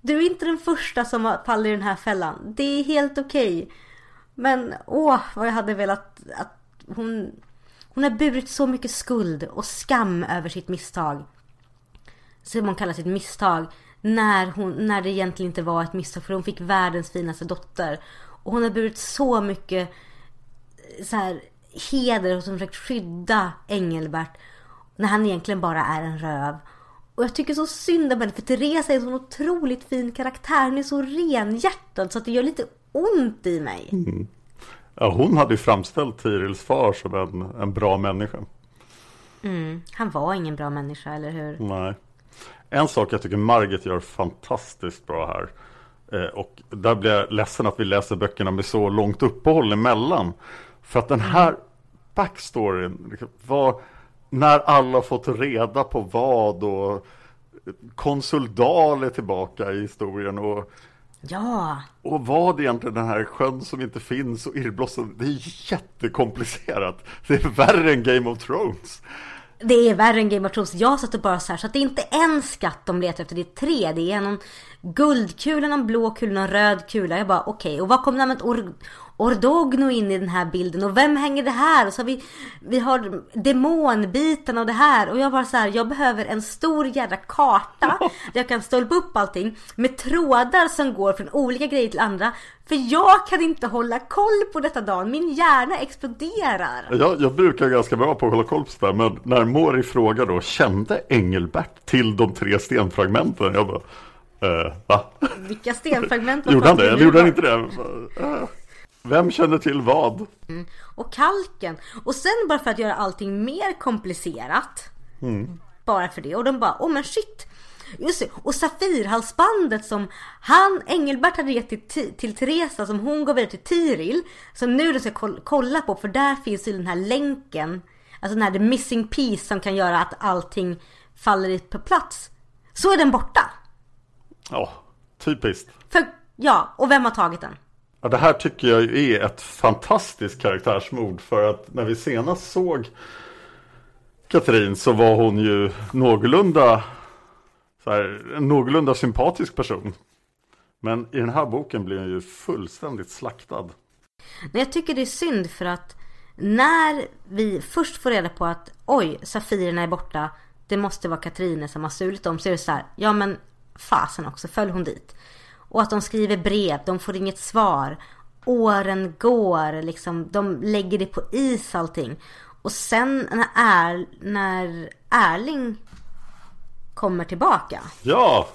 Du är inte den första som faller i den här fällan. Det är helt okej. Men åh, vad jag hade velat att hon... Hon har burit så mycket skuld och skam över sitt misstag. Som hon kallar sitt misstag. När, hon, när det egentligen inte var ett misstag för hon fick världens finaste dotter. Och hon har burit så mycket eh, så här, heder och som försökt skydda Engelbert. När han egentligen bara är en röv. Och jag tycker så synd om henne för Teresa är en så otroligt fin karaktär. Hon är så renhjärtad så att det gör lite ont i mig. Ja, hon hade ju framställt Tirils far som en, en bra människa. Han var ingen bra människa, eller hur? Nej. En sak jag tycker Margit gör fantastiskt bra här. Eh, och där blir jag ledsen att vi läser böckerna med så långt uppehåll emellan. För att den här backstoryn liksom, var när alla fått reda på vad och konsul Dahl är tillbaka i historien och, Ja! och vad egentligen den här sjön som inte finns och irrblossen. Det är jättekomplicerat. Det är värre än Game of Thrones. Det är värre än Game of Thrones. Jag satt och bara så här, så att det är inte en skatt de letar efter, det är tre. Det är någon guldkula, någon blå kula, någon röd kula. Jag bara okej, och var kom namnet or- Ordogno in i den här bilden och vem hänger det här? Och så har vi, vi har demonbiten och det här och jag var så här, jag behöver en stor jävla karta där jag kan stolpa upp allting med trådar som går från olika grejer till andra. För jag kan inte hålla koll på detta dagen, min hjärna exploderar. Jag, jag brukar ganska bra på att hålla koll på sådär, men när Mori frågar då, kände Engelbert till de tre stenfragmenten? Jag bara, eh, va? Vilka stenfragment Gjorde han det? Eller gjorde han inte det? Vem kände till vad? och kalken. Och sen bara för att göra allting mer komplicerat. Bara för det. Och de bara, åh men shit. Just det. Och Safirhalsbandet som han, Engelbert hade gett till, Ti- till Teresa som hon gav vidare till Tiril. Som nu de ska koll- kolla på för där finns ju den här länken. Alltså den här the missing piece som kan göra att allting faller i på plats. Så är den borta. Ja, typiskt. För, ja, och vem har tagit den? Ja, det här tycker jag är ett fantastiskt karaktärsmord för att när vi senast såg Katrin så var hon ju någorlunda så här, en någorlunda sympatisk person. Men i den här boken blir hon ju fullständigt slaktad. Men jag tycker det är synd för att när vi först får reda på att oj, Safirerna är borta. Det måste vara Katrine som har stulit dem. Så är det så här, ja men fasen också, föll hon dit. Och att de skriver brev, de får inget svar. Åren går, liksom, de lägger det på is allting. Och sen när, är, när Erling kommer tillbaka. Ja,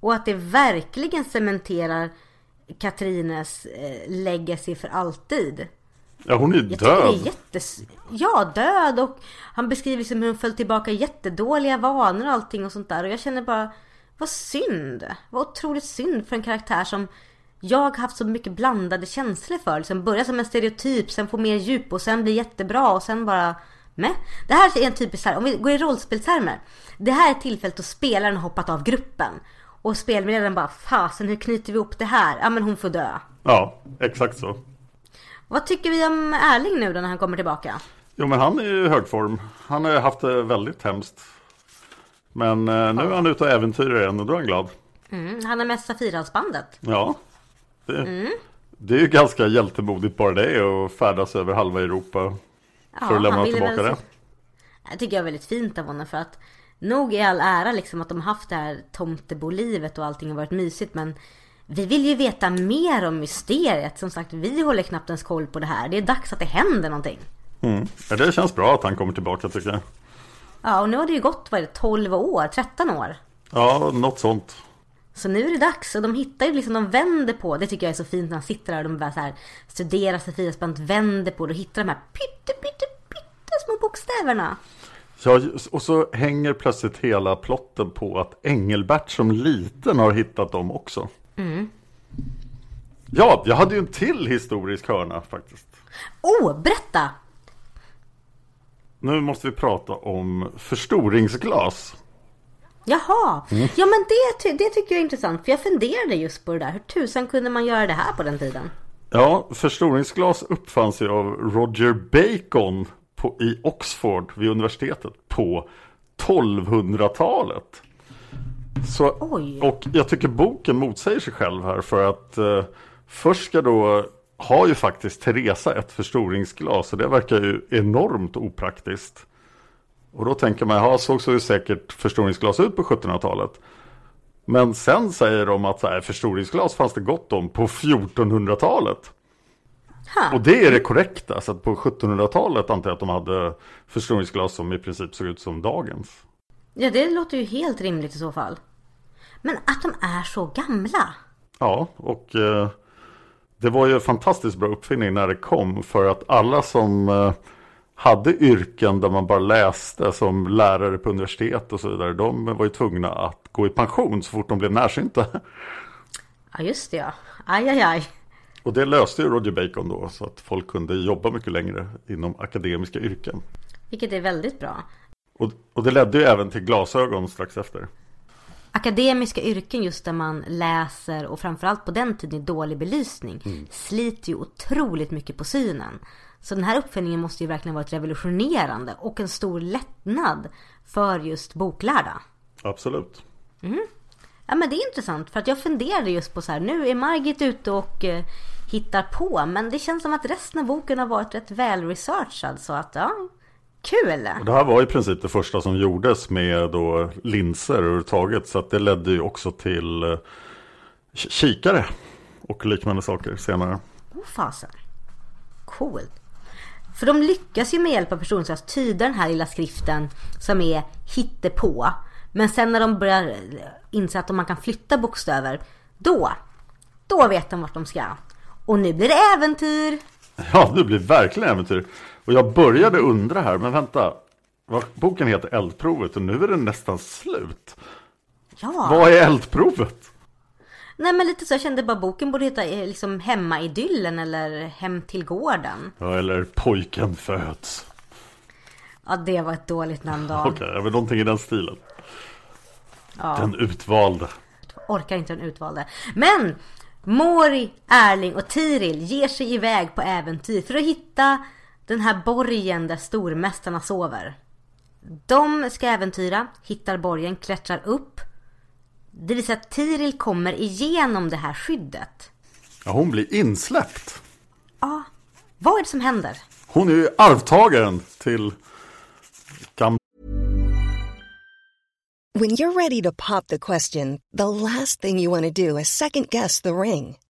Och att det verkligen cementerar Katrines eh, legacy för alltid. ja hon är Jag död. är jättes... Ja, död och han beskriver liksom hur hon föll tillbaka i jättedåliga vanor och allting och sånt där. Och jag känner bara, vad synd. Vad otroligt synd för en karaktär som jag haft så mycket blandade känslor för. Liksom börjar som en stereotyp, sen får mer djup och sen blir jättebra och sen bara Meh. Det här är en typisk här, om vi går i rollspelstermer. Det här är tillfället då spelaren har hoppat av gruppen. Och spelledaren bara, fasen hur knyter vi ihop det här? Ja men hon får dö. Ja, exakt så. Vad tycker vi om Erling nu då när han kommer tillbaka? Jo men han är i hög form. Han har haft det väldigt hemskt. Men eh, nu är han ute och äventyrar igen och då är han glad. Mm, han är med Safirhalsbandet. Ja. Det, Mm. det är ju ganska hjältemodigt bara det att färdas över halva Europa. för att lämna tillbaka väl- det. Det tycker jag är väldigt fint av honom för att nog i all ära liksom att de har haft det här tomtebolivet och allting har varit mysigt men vi vill ju veta mer om mysteriet. Som sagt, vi håller knappt ens koll på det här. Det är dags att det händer någonting. Mm. Ja, det känns bra att han kommer tillbaka tycker jag. Ja, och nu har det ju gått, vad är det, 12 år, 13 år. Ja, något sånt. Så nu är det dags och de hittar ju liksom, de vänder på, det tycker jag är så fint när han sitter där och de bara så här studerar Sofiasbandet, vänder på det och hittar de här pytte, pytte, pytte små bokstäverna. Ja, och så hänger plötsligt hela plotten på att Engelbert som liten har hittat dem också. Mm. Ja, jag hade ju en till historisk hörna faktiskt. Oh, berätta! Nu måste vi prata om förstoringsglas. Jaha, ja men det, det tycker jag är intressant för jag funderade just på det där. Hur tusan kunde man göra det här på den tiden? Ja, förstoringsglas uppfanns ju av Roger Bacon på, i Oxford vid universitetet på 1200-talet. Så, Oj. och jag tycker boken motsäger sig själv här för att eh, först ska då har ju faktiskt Teresa ett förstoringsglas och det verkar ju enormt opraktiskt. Och då tänker man, ja så såg ju säkert förstoringsglas ut på 1700-talet. Men sen säger de att så här, förstoringsglas fanns det gott om på 1400-talet. Ha. Och det är det korrekta. Så att på 1700-talet antar jag att de hade förstoringsglas som i princip såg ut som dagens. Ja, det låter ju helt rimligt i så fall. Men att de är så gamla. Ja, och eh, det var ju en fantastiskt bra uppfinning när det kom. För att alla som eh, hade yrken där man bara läste som lärare på universitet och så vidare. De var ju tvungna att gå i pension så fort de blev närsynta. Ja, just det ja. Aj, aj, aj. Och det löste ju Roger Bacon då. Så att folk kunde jobba mycket längre inom akademiska yrken. Vilket är väldigt bra. Och, och det ledde ju även till glasögon strax efter. Akademiska yrken just där man läser och framförallt på den tiden i dålig belysning sliter ju otroligt mycket på synen. Så den här uppfinningen måste ju verkligen varit revolutionerande och en stor lättnad för just boklärda. Absolut. Ja men det är intressant för att jag funderade just på så här, nu är Margit ute och eh, hittar på. Men det känns som att resten av boken har varit rätt väl researchad. Så att ja, kul! Och det här var i princip det första som gjordes med då linser överhuvudtaget. Så att det ledde ju också till eh, kikare och liknande saker senare. Oh fasen. Coolt. För de lyckas ju med hjälp av personröst tyda den här lilla skriften som är hittepå. Men sen när de börjar inse att man kan flytta bokstäver, då, då vet de vart de ska. Och nu blir det äventyr! Ja, det blir verkligen äventyr. Och jag började undra här, men vänta. Boken heter Eldprovet och nu är den nästan slut. Ja. Vad är eldprovet? Nej men lite så, jag kände bara boken borde heta eh, liksom Hemmaidyllen eller Hem till gården. Ja, eller Pojken föds. Ja, det var ett dåligt namn då. Okej, okay, men någonting i den stilen. Ja. Den utvalde. Orkar inte den utvalde. Men Mori, Erling och Tiril ger sig iväg på äventyr för att hitta den här borgen där stormästarna sover. De ska äventyra, hittar borgen, klättrar upp. Det vill säga att Tiril kommer igenom det här skyddet. Ja, hon blir insläppt. Ja, vad är det som händer? Hon är ju arvtagaren till gamla When you're ready to pop the question, the last thing you want to do is second guess the ring.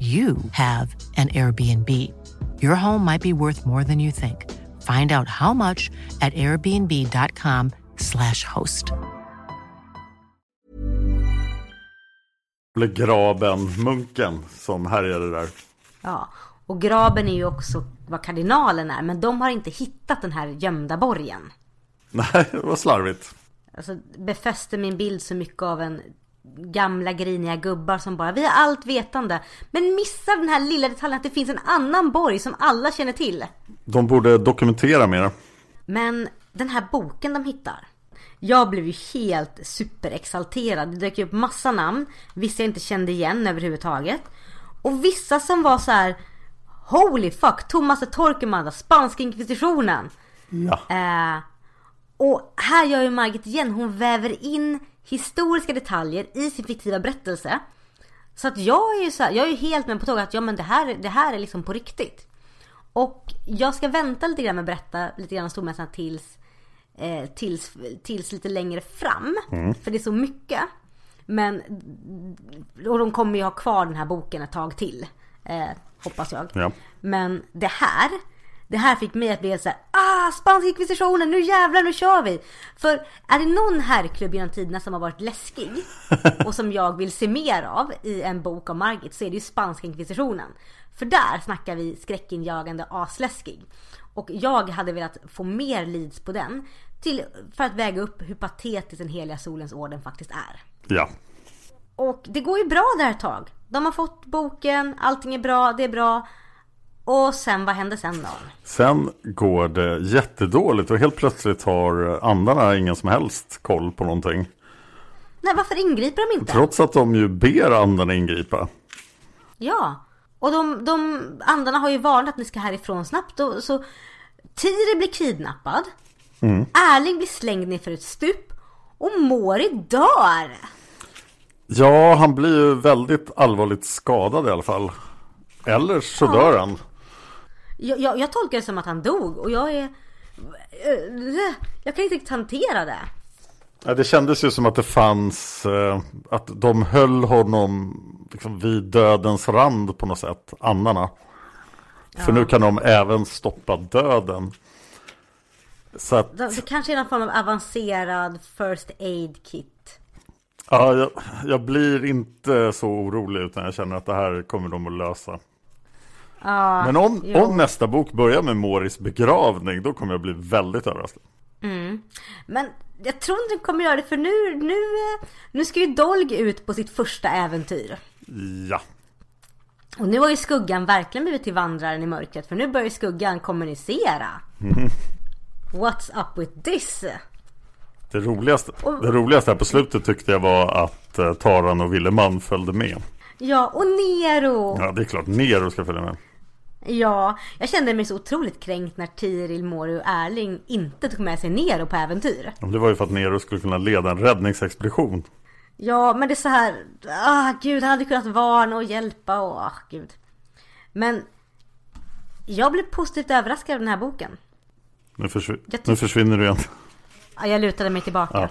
you have an Airbnb. Your home might be worth more than you think. Find out how much at airbnb.com slash host. Graben, munken som härjade där. Ja, och graben är ju också vad kardinalen är. Men de har inte hittat den här gömda borgen. Nej, det var slarvigt. Alltså befäster min bild så mycket av en gamla griniga gubbar som bara vi har allt vetande. Men missar den här lilla detaljen att det finns en annan borg som alla känner till. De borde dokumentera mer. Men den här boken de hittar. Jag blev ju helt superexalterad. Det dök upp massa namn. Vissa jag inte kände igen överhuvudtaget. Och vissa som var så här. Holy fuck, Thomas de Torquemada, spanska inkvisitionen. Ja. Eh, och här gör ju Margit igen, hon väver in historiska detaljer i sin fiktiva berättelse. Så att jag är ju så här, jag är ju helt med på tåget att ja men det här, det här är liksom på riktigt. Och jag ska vänta lite grann med att berätta lite grann om stormässan tills, eh, tills, tills lite längre fram. Mm. För det är så mycket. Men, och de kommer ju ha kvar den här boken ett tag till. Eh, hoppas jag. Ja. Men det här, det här fick mig att bli så här, ah, spanska inkvisitionen, nu jävlar, nu kör vi! För är det någon herrklubb genom tiderna som har varit läskig och som jag vill se mer av i en bok av Margit så är det ju spanska inkvisitionen. För där snackar vi skräckinjagande asläskig. Och jag hade velat få mer leads på den till, för att väga upp hur patetisk den heliga solens orden faktiskt är. Ja. Och det går ju bra där ett tag. De har fått boken, allting är bra, det är bra. Och sen, vad händer sen då? Sen går det jättedåligt och helt plötsligt har andarna ingen som helst koll på någonting. Nej, varför ingriper de inte? Trots att de ju ber andarna ingripa. Ja, och de, de andarna har ju varnat att ni ska härifrån snabbt. Och, så Tiri blir kidnappad. Erling blir slängd ner för ett stup och Mori dör. Ja, han blir ju väldigt allvarligt skadad i alla fall. Eller så dör han. Jag, jag, jag tolkar det som att han dog och jag är... Jag kan inte riktigt hantera det. Ja, det kändes ju som att det fanns, eh, att de höll honom liksom vid dödens rand på något sätt, andarna. För nu kan de även stoppa döden. Så att, Det, det kanske är någon form av avancerad first aid kit. ja, jag, jag blir inte så orolig utan jag känner att det här kommer de att lösa. Ja, Men om, jo. om nästa bok börjar med Moris begravning, då kommer jag bli väldigt överraskad. Men jag tror inte den kommer göra det för nu, nu, nu ska ju Dolg ut på sitt första äventyr. Ja, Och nu har ju skuggan verkligen blivit till vandraren i mörkret för nu börjar skuggan kommunicera. What's up with this? det roligaste, Och- det roligaste här på slutet tyckte jag var att eh, Taran och Villeman följde med. Ja, och Nero! Ja, det är klart Nero ska följa med. Ja, jag kände mig så otroligt kränkt när Tiril, Mori och Erling inte tog med sig Nero på äventyr. Det var ju för att Nero skulle kunna leda en räddningsexpedition. Ja, men det är så här, ah gud, han hade kunnat varna och hjälpa och ah gud. Men jag blev positivt överraskad av den här boken. Nu, försv- nu försvinner du igen. Ja, jag lutade mig tillbaka. Ja.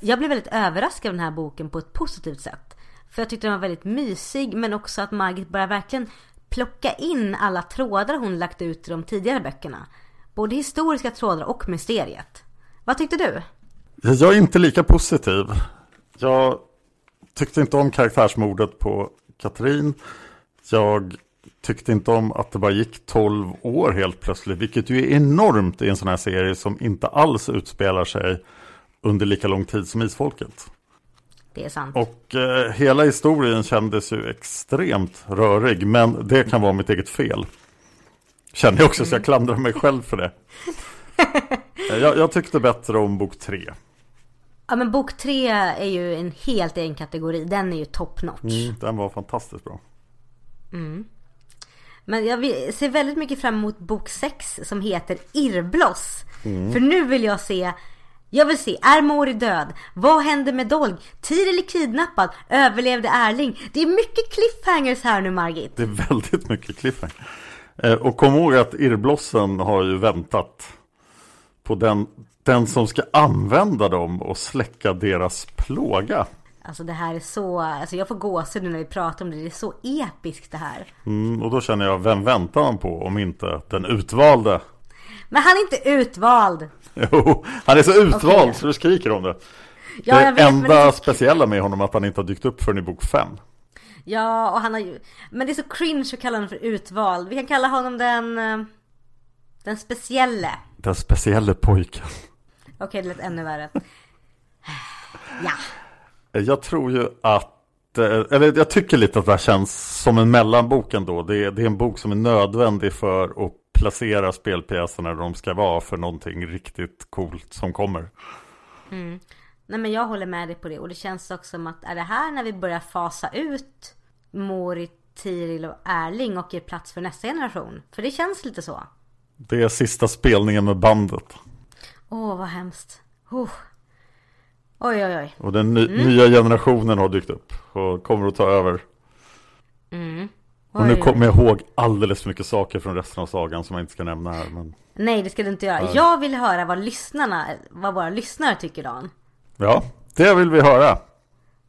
Jag blev väldigt överraskad av den här boken på ett positivt sätt. För jag tyckte den var väldigt mysig men också att Margit börjar verkligen plocka in alla trådar hon lagt ut i de tidigare böckerna. Både historiska trådar och mysteriet. Vad tyckte du? Jag är inte lika positiv. Jag tyckte inte om karaktärsmordet på Katrin. Jag tyckte inte om att det bara gick 12 år helt plötsligt. Vilket ju är enormt i en sån här serie som inte alls utspelar sig under lika lång tid som Isfolket. Det är sant. Och eh, hela historien kändes ju extremt rörig. Men det kan vara mitt eget fel. Känner jag också så jag klandrar mig själv för det. Jag, jag tyckte bättre om bok tre. Ja men bok tre är ju en helt egen kategori. Den är ju top notch. Mm, den var fantastiskt bra. Men jag ser väldigt mycket fram emot bok 6 som heter Irrbloss. Mm. För nu vill jag se jag vill se, är Mori död? Vad hände med Dolg? Tiril är kidnappad? Överlevde Erling? Det är mycket cliffhangers här nu Margit. Det är väldigt mycket cliffhanger. Eh, och kom ihåg att irrblossen har ju väntat på den, den som ska använda dem och släcka deras plåga. Alltså det här är så, alltså jag får gåshud nu när vi pratar om det. Det är så episkt det här. Mm, och då känner jag, vem väntar man på om inte den utvalde? Men han är inte utvald. Jo, han är så utvald Okej. så du skriker om det. Ja, det vet, enda det speciella med honom är att han inte har dykt upp förrän i bok fem. Ja, och han har ju... Men det är så cringe att kalla honom för utvald. Vi kan kalla honom den... eh, Den specielle. Den speciella pojken. Okej, det lät ännu värre. Ja. Jag tror ju att, eh, eller jag tycker lite att det här känns som en mellanbok ändå. Det är, det är en bok som är nödvändig för att placera spelpjäserna där de ska vara för någonting riktigt coolt som kommer. Nej men jag håller med dig på det. Och det känns också som att är det här när vi börjar fasa ut Mori, Tiril och Erling och ger plats för nästa generation? För det känns lite så. Det är sista spelningen med bandet. Åh, vad hemskt. Oh. Oj, oj, oj. Och den ny, Mm. nya generationen har dykt upp och kommer att ta över. Och nu kommer jag ihåg alldeles för mycket saker från resten av sagan som jag inte ska nämna här. Men... Nej, det ska du inte göra. Jag vill höra vad lyssnarna, vad våra lyssnare tycker Dan. Ja, det vill vi höra.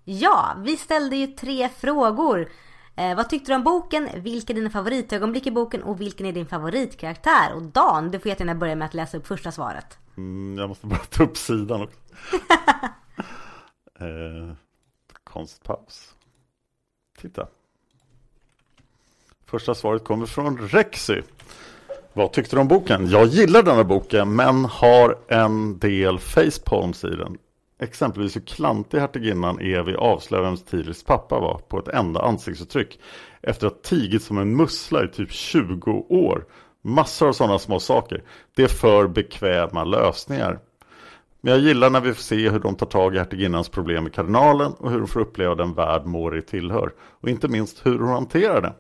Ja, vi ställde ju tre frågor. Eh, vad tyckte du om boken? Vilka är dina favoritögonblick i boken? Och vilken är din favoritkaraktär? Och Dan, du får jättegärna börja med att läsa upp första svaret. Mm, jag måste bara ta upp sidan också. eh, konstpaus. Titta. Första svaret kommer från Rexy. Vad tyckte du om boken? Jag gillar den här boken men har en del facepalms i den. Exempelvis hur klantig hertiginnan Evi avslöjar vem Tiris pappa var på ett enda ansiktsuttryck efter att ha tigit som en mussla i typ 20 år. Massor av sådana små saker. Det är för bekväma lösningar. Men jag gillar när vi får se hur de tar tag i hertiginnans problem med kardinalen och hur hon får uppleva den värld Mori tillhör. Och inte minst hur hon hanterar det.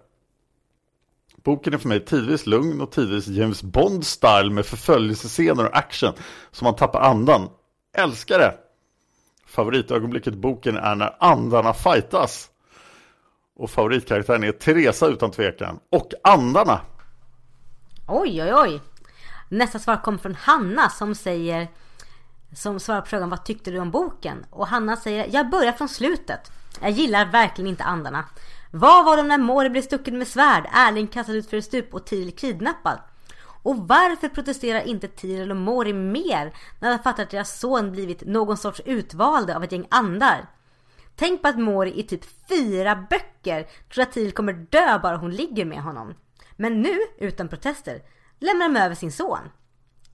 Boken är för mig tidvis lugn och tidvis James Bond-style med förföljelsescener och action som man tappar andan. Älskar det! Favoritögonblicket i boken är när andarna fightas. Och favoritkaraktären är Teresa utan tvekan. Och andarna! Oj, oj, oj. Nästa svar kommer från Hanna som säger som svarar på frågan vad tyckte du om boken? Och Hanna säger jag börjar från slutet. Jag gillar verkligen inte andarna. Vad var de när Mori blev stucken med svärd, Erling kastad ut för ett stup och Tiril kidnappad? Och varför protesterar inte Tiril och Mori mer när de fattar att deras son blivit någon sorts utvalde av ett gäng andar? Tänk på att Mori i typ fyra böcker tror att Tiril kommer dö bara hon ligger med honom. Men nu, utan protester, lämnar de över sin son.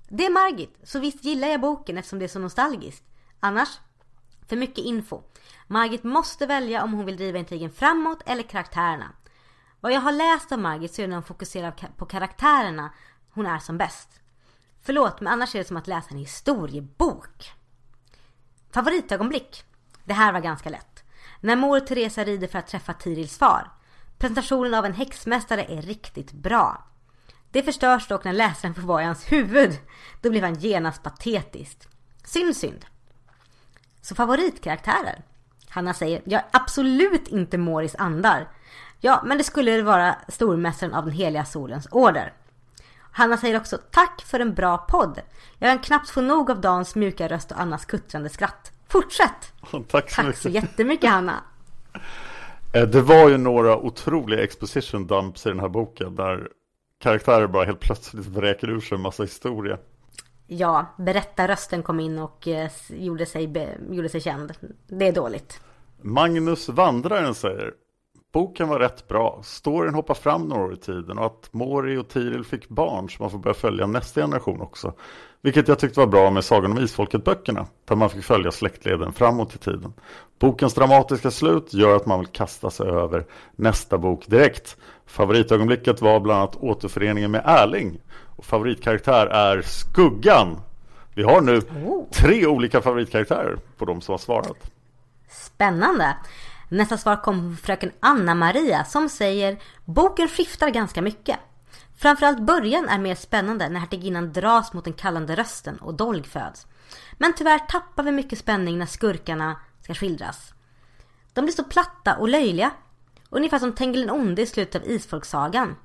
Det är Margit, så visst gillar jag boken eftersom det är så nostalgiskt. Annars, för mycket info. Margit måste välja om hon vill driva intrigen framåt eller karaktärerna. Vad jag har läst av Margit så är det när hon fokuserar på karaktärerna hon är som bäst. Förlåt, men annars är det som att läsa en historiebok. Favoritögonblick? Det här var ganska lätt. När mor Teresa rider för att träffa Tirils far. Presentationen av en häxmästare är riktigt bra. Det förstörs dock när läsaren får vara i hans huvud. Då blir han genast patetiskt. Synd, synd. Så favoritkaraktärer? Hanna säger, jag är absolut inte Moris andar. Ja, men det skulle vara stormästaren av den heliga solens order. Hanna säger också, tack för en bra podd. Jag kan knappt få nog av Dans mjuka röst och Annas kuttrande skratt. Fortsätt! Tack så tack mycket. så jättemycket Hanna. Eh, Det var ju några otroliga exposition dumps i den här boken där karaktärer bara helt plötsligt vräker ur sig en massa historia. Ja, berättarrösten kom in och eh, gjorde, sig gjorde sig känd. Det är dåligt. Magnus Vandraren säger Boken var rätt bra. Storyn hoppar fram några år i tiden och att Mori och Tiril fick barn så man får börja följa nästa generation också. Vilket jag tyckte var bra med Sagan om Isfolket-böckerna där man fick följa släktleden framåt i tiden. Bokens dramatiska slut gör att man vill kasta sig över nästa bok direkt. Favoritögonblicket var bland annat återföreningen med Erling. Och favoritkaraktär är Skuggan. Vi har nu tre olika favoritkaraktärer på de som har svarat. Spännande! Nästa svar kom från fröken Anna-Maria som säger Boken skiftar ganska mycket. Framförallt början är mer spännande när hertiginnan dras mot den kallande rösten och Dolg föds. Men tyvärr tappar vi mycket spänning när skurkarna ska skildras. De blir så platta och löjliga. Ungefär som Tengil den onde i slutet av Isfolksagan.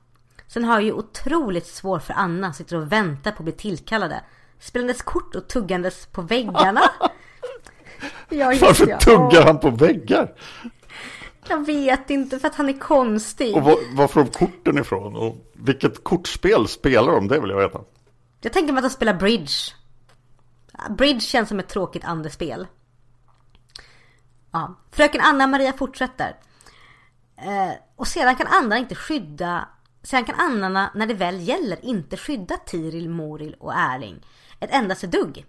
Sen har jag ju otroligt svårt för Anna sitter och väntar på att bli tillkallade. Spelandes kort och tuggandes på väggarna. Ja, just Varför ja. tuggar han på väggar? Jag vet inte för att han är konstig. Och var, var får de korten ifrån? Och vilket kortspel spelar de? Det vill jag veta. Jag tänker mig att de spelar bridge. Bridge känns som ett tråkigt andespel. Ja. Fröken Anna-Maria fortsätter. Eh, och sedan kan andarna inte skydda Sedan kan andarna när det väl gäller inte skydda Tiril, Moril och Erling. Ett endaste dugg.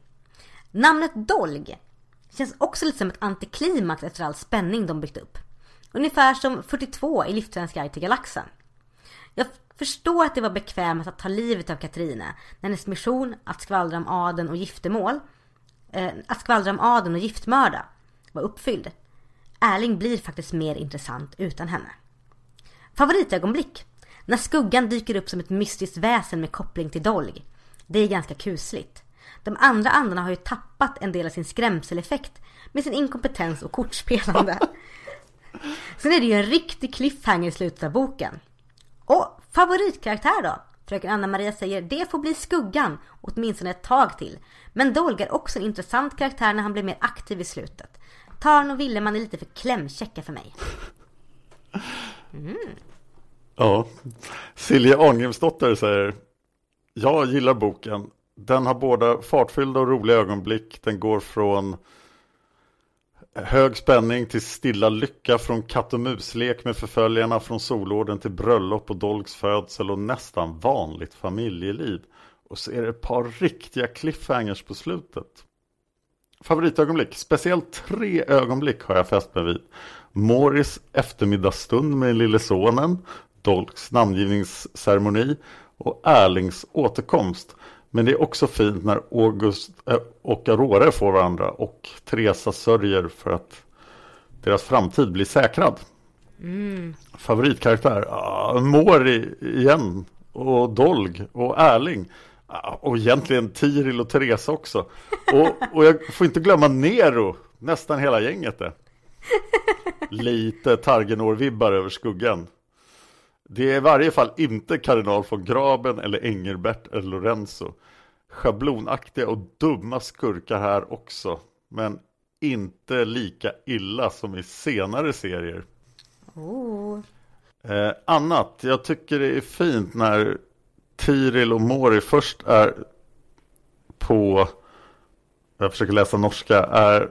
Namnet Dolg känns också lite som ett antiklimax efter all spänning de byggt upp. Ungefär som 42 i Liftarens guide till galaxen. Jag förstår att det var bekvämt att ta livet av Katrine när hennes mission att skvallra om adeln och giftermål, eh, att skvallra om adeln och giftmörda var uppfylld. Erling blir faktiskt mer intressant utan henne. Favoritögonblick? När skuggan dyker upp som ett mystiskt väsen med koppling till Dolg. Det är ganska kusligt. De andra andarna har ju tappat en del av sin skrämseleffekt med sin inkompetens och kortspelande. Sen är det ju en riktig cliffhanger i slutet av boken. Och favoritkaraktär då? Fröken Anna-Maria säger det får bli skuggan åtminstone ett tag till. Men Dolg är också en intressant karaktär när han blir mer aktiv i slutet. Tarn och Villeman är lite för klämkäcka för mig. Ja. Silja Arngrimsdotter säger Jag gillar boken. Den har både fartfyllda och roliga ögonblick. Den går från hög spänning till stilla lycka från katt och muslek med förföljarna från solorden till bröllop och Dolgs födsel och nästan vanligt familjeliv. Och så är det ett par riktiga cliffhangers på slutet. Favoritögonblick, speciellt tre ögonblick har jag fäst mig vid. Morris eftermiddagsstund med lille sonen, Dolks namngivningsceremoni och Erlings återkomst. Men det är också fint när August äh, och Aurora får varandra och Teresa sörjer för att deras framtid blir säkrad. Mm. Favoritkaraktär? Ah, Mori igen. Och Dolg och Erling. Ah, och egentligen Tiril och Therese också. Och, och jag får inte glömma Nero. Nästan hela gänget det. Lite Targenår-vibbar över skuggan. Det är i varje fall inte kardinal von Graben eller Engelbert eller Lorenzo. Schablonaktiga och dumma skurkar här också. Men inte lika illa som i senare serier. Oh. Eh, annat, jag tycker det är fint när Tiril och Mori först är på, jag försöker läsa norska, är,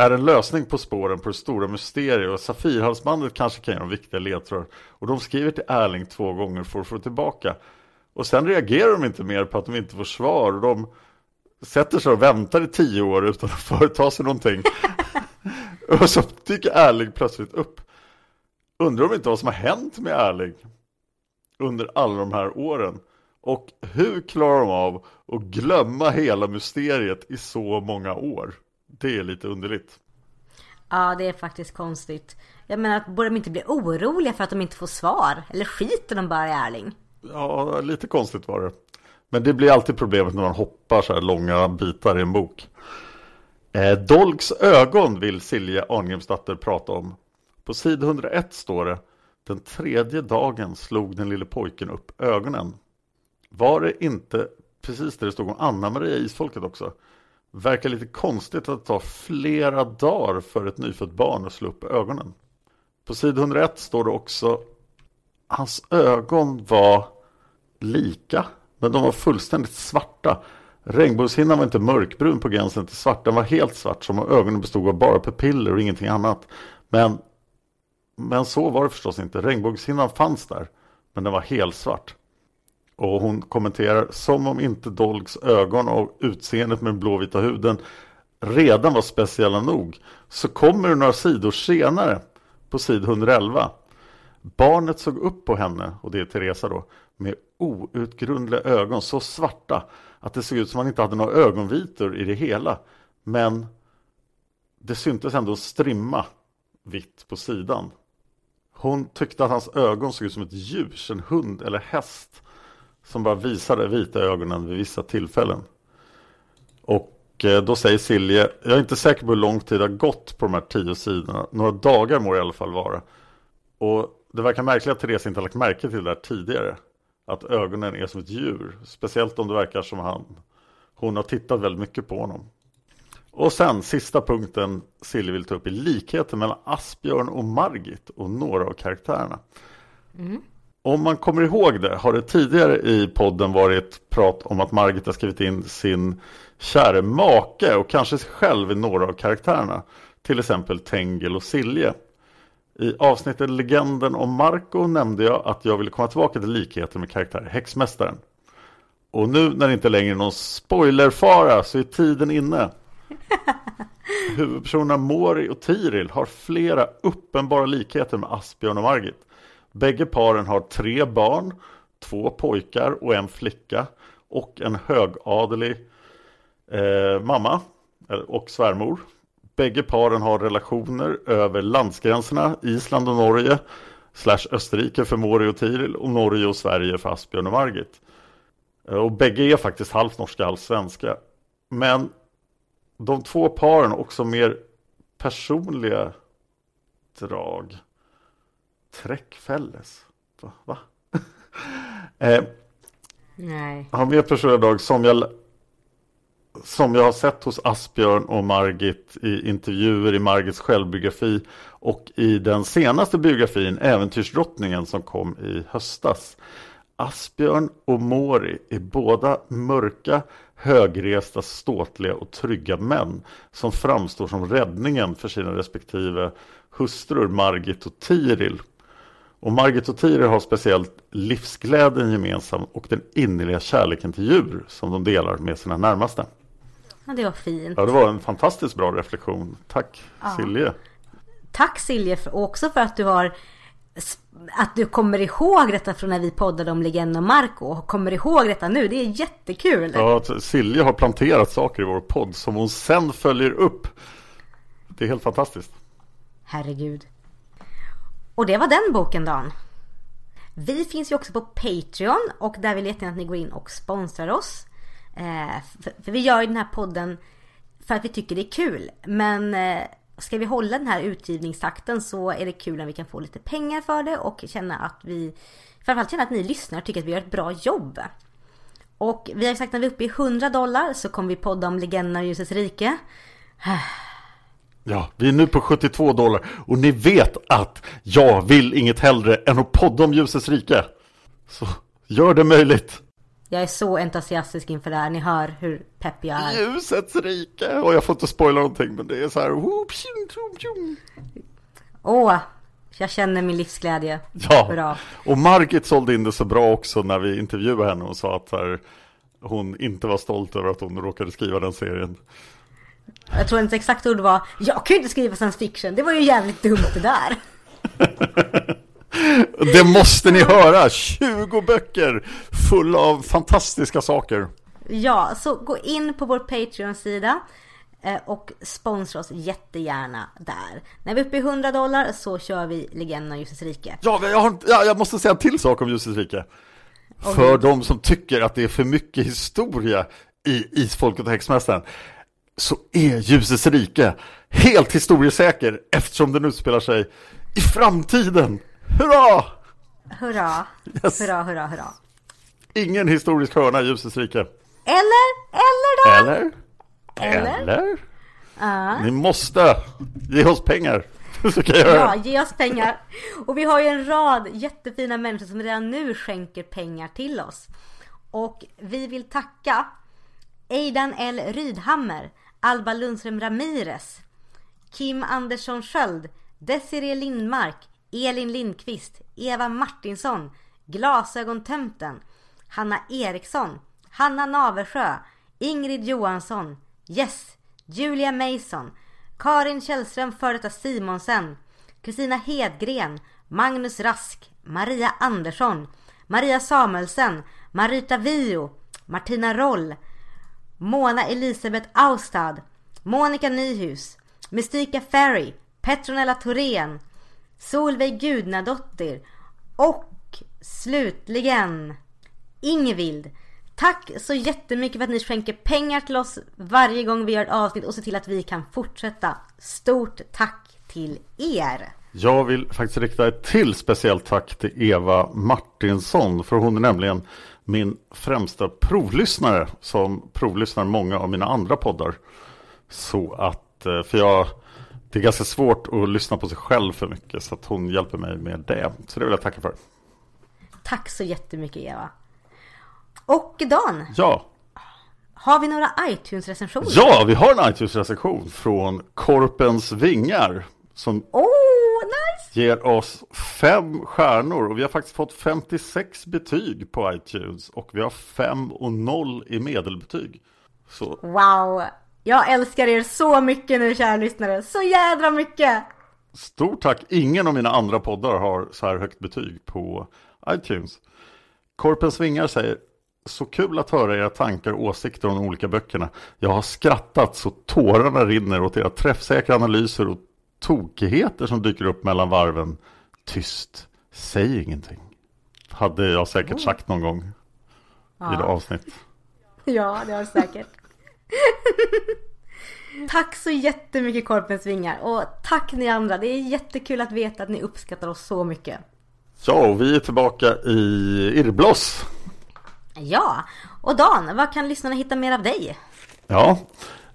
är en lösning på spåren på det stora mysteriet och Safirhalsbandet kanske kan ge dem viktiga ledtrådar. Och de skriver till Erling två gånger för att få tillbaka. Och sen reagerar de inte mer på att de inte får svar. Och de sätter sig och väntar i tio år utan att företa sig någonting. och så dyker Erling plötsligt upp. Undrar om inte vad som har hänt med Erling under alla de här åren. Och hur klarar de av att glömma hela mysteriet i så många år? Det är lite underligt. Ja, det är faktiskt konstigt. Jag menar, borde de inte bli oroliga för att de inte får svar? Eller skiter de bara i Erling? Ja, lite konstigt var det. Men det blir alltid problemet när man hoppar så här långa bitar i en bok. Eh, Dolks ögon vill Silja Arngrimsdatter prata om. På sid 101 står det Den tredje dagen slog den lille pojken upp ögonen. Var det inte precis det det stod om Anna-Maria Isfolket också? Verkar lite konstigt att det tar flera dagar för ett nyfött barn att slå upp ögonen. På sid 101 står det också Hans ögon var lika, men de var fullständigt svarta. Regnbågshinnan var inte mörkbrun på gränsen till svart, den var helt svart som om ögonen bestod av bara pupiller och ingenting annat. Men, men så var det förstås inte. Regnbågshinnan fanns där, men den var helt svart. Och hon kommenterar som om inte Dolgs ögon och utseendet med den blåvita huden redan var speciella nog. Så kommer det några sidor senare på sid 111. Barnet såg upp på henne, och det är Teresa då, med outgrundliga ögon så svarta att det såg ut som att han inte hade några ögonvitor i det hela. Men det syntes ändå strimma vitt på sidan. Hon tyckte att hans ögon såg ut som ett ljus, en hund eller häst som bara visade vita ögonen vid vissa tillfällen. Och eh, då säger Silje, jag är inte säker på hur lång tid det har gått på de här tio sidorna. Några dagar må det i alla fall vara. Och det verkar märkligt att Therese inte har lagt märke till det här tidigare. Att ögonen är som ett djur. Speciellt om det verkar som han. Hon har tittat väldigt mycket på honom. Och sen sista punkten Silje vill ta upp är likheten mellan Asbjörn och Margit och några av karaktärerna. Mm. Om man kommer ihåg det har det tidigare i podden varit prat om att Margit har skrivit in sin käre make och kanske sig själv i några av karaktärerna. Till exempel Tengel och Silje. I avsnittet Legenden om Marco nämnde jag att jag ville komma tillbaka till likheten med karaktären Häxmästaren. Och nu när det inte längre är någon spoilerfara så är tiden inne. Huvudpersonerna Mori och Tiril har flera uppenbara likheter med Asbjörn och Margit. Bägge paren har tre barn, två pojkar och en flicka och en högadelig eh, mamma eh, och svärmor. Bägge paren har relationer över landsgränserna, Island och Norge, slash Österrike för Mori och Tiril och Norge och Sverige för Asbjörn och Margit. Eh, och bägge är faktiskt halvt norska, halvt svenska. Men de två paren har också mer personliga drag. Träckfälles. Va? Va? eh, Nej. Har mer personliga drag som jag som jag har sett hos Asbjörn och Margit i intervjuer i Margits självbiografi och i den senaste biografin Äventyrsdrottningen som kom i höstas. Asbjörn och Mori är båda mörka, högresta, ståtliga och trygga män som framstår som räddningen för sina respektive hustrur Margit och Tiril. Och Margit och Tiril har speciellt livsglädjen gemensam och den innerliga kärleken till djur som de delar med sina närmaste. Ja, det var fint. Ja, det var en fantastiskt bra reflektion. Tack ja. Silje. Tack Silje, också för att du har att du kommer ihåg detta från när vi poddade om Legend och Marco och kommer ihåg detta nu. Det är jättekul. Ja, att Silje har planterat saker i vår podd som hon sen följer upp. Det är helt fantastiskt. Herregud. Och det var den boken Dan. Vi finns ju också på Patreon och där vill jag jättegärna att ni går in och sponsrar oss. Eh, för, vi gör ju den här podden för att vi tycker det är kul. Men eh, ska vi hålla den här utgivningstakten så är det kul om vi kan få lite pengar för det och känna att vi framförallt känna att ni lyssnar och tycker att vi gör ett bra jobb. Och vi har sagt att när vi är uppe i 100 dollar så kommer vi podda om Legenderna i ljusets rike. Ja, vi är nu på 72 dollar och ni vet att jag vill inget hellre än att podda om ljusets rike. Så gör det möjligt. Jag är så entusiastisk inför det här, ni hör hur pepp jag är. Ljusets rike! Och jag får inte spoila någonting men det är så här... Åh, jag känner min livsglädje. Ja, Bra. och Margit sålde in det så bra också när vi intervjuade henne och sa att här, hon inte var stolt över att hon råkade skriva den serien. Jag tror inte exakt ord var Jag kan ju inte skriva science fiction, det var ju jävligt dumt det där. det måste ni höra! 20 böcker fulla av fantastiska saker. Ja, så gå in på vår Patreon-sida eh, och sponsra oss jättegärna där. När vi är uppe i 100 dollar så kör vi Legenden av Ljusets rike. Ja, jag, har, ja, jag måste säga en till sak om Ljusets rike. För de som tycker att det är för mycket historia i Isfolket och Häxmästaren så är Ljusets rike helt historiesäker eftersom den utspelar sig i framtiden. Hurra! Hurra! Yes. Hurra, hurra, hurra. Ingen historisk hörna i Ljusets rike. Eller? Eller då? Eller? Eller? Eller? Uh. Ni måste ge oss pengar. Så kan jag göra. Ja, ge oss pengar. Och vi har ju en rad jättefina människor som redan nu skänker pengar till oss. Och vi vill tacka Eidan L. Rydhammer, Alba Lundström Ramirez, Kim Andersson Sköld, Desiree Lindmark, Elin Lindqvist, Eva Martinsson, Glasögontömten, Hanna Eriksson, Hanna Naversjö, Ingrid Johansson, Yes, Julia Mason, Karin Källström före detta Simonsen, Kristina Hedgren, Magnus Rask, Maria Andersson, Maria Samuelsen, Marita Vio, Martina Roll, Mona Elisabeth Austad, Monica Nyhus, Mystika Ferry, Petronella Thorén, Solveig Gudnadottir och slutligen Ingvild. Tack så jättemycket för att ni skänker pengar till oss varje gång vi gör ett avsnitt och ser till att vi kan fortsätta. Stort tack till er! Jag vill faktiskt rikta ett till speciellt tack till Eva Martinsson för hon är nämligen min främsta provlyssnare som provlyssnar många av mina andra poddar. Så att, eh, för jag, det är ganska svårt att lyssna på sig själv för mycket så att hon hjälper mig med det. Så det vill jag tacka för. Tack så jättemycket Eva. Och Dan. Ja. Har vi några iTunes-recensioner? Ja, vi har en iTunes-recension från Korpens Vingar. Som oh, nice. ger oss fem stjärnor och vi har faktiskt fått 56 betyg på iTunes och vi har 5 och 0 i medelbetyg. Så. Wow, jag älskar er så mycket nu kära lyssnare, så jädra mycket! Stort tack, ingen av mina andra poddar har så här högt betyg på iTunes. Korpens Vingar säger så kul att höra era tankar och åsikter om de olika böckerna. Jag har skrattat så tårarna rinner åt era träffsäkra analyser och tokigheter som dyker upp mellan varven. Tyst, säg ingenting. Hade jag säkert oh. sagt någon gång ja. i det avsnitt. Ja, det har du säkert. tack så jättemycket Korpens Vingar och tack ni andra. Det är jättekul att veta att ni uppskattar oss så mycket. Ja, och vi är tillbaka i Irrbloss. Ja, och Dan, vad kan lyssnarna hitta mer av dig? Ja,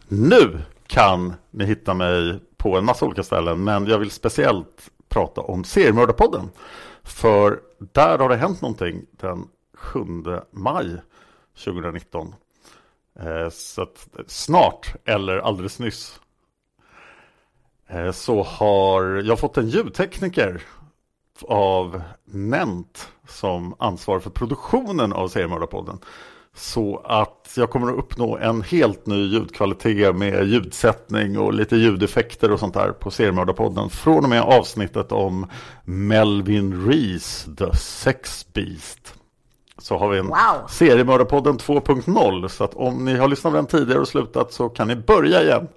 nu kan ni hitta mig på en massa olika ställen, men jag vill speciellt prata om Seriemördarpodden. För där har det hänt någonting den 7 maj 2019. Eh, så att snart, eller alldeles nyss, eh, så har jag fått en ljudtekniker av Nent som ansvarar för produktionen av Seriemördarpodden. Så att jag kommer att uppnå en helt ny ljudkvalitet med ljudsättning och lite ljudeffekter och sånt där på Seriemördarpodden. Från och med avsnittet om Melvin Rees, The Sex Beast. Så har vi en wow. Seriemördarpodden 2.0. Så att om ni har lyssnat på den tidigare och slutat så kan ni börja igen.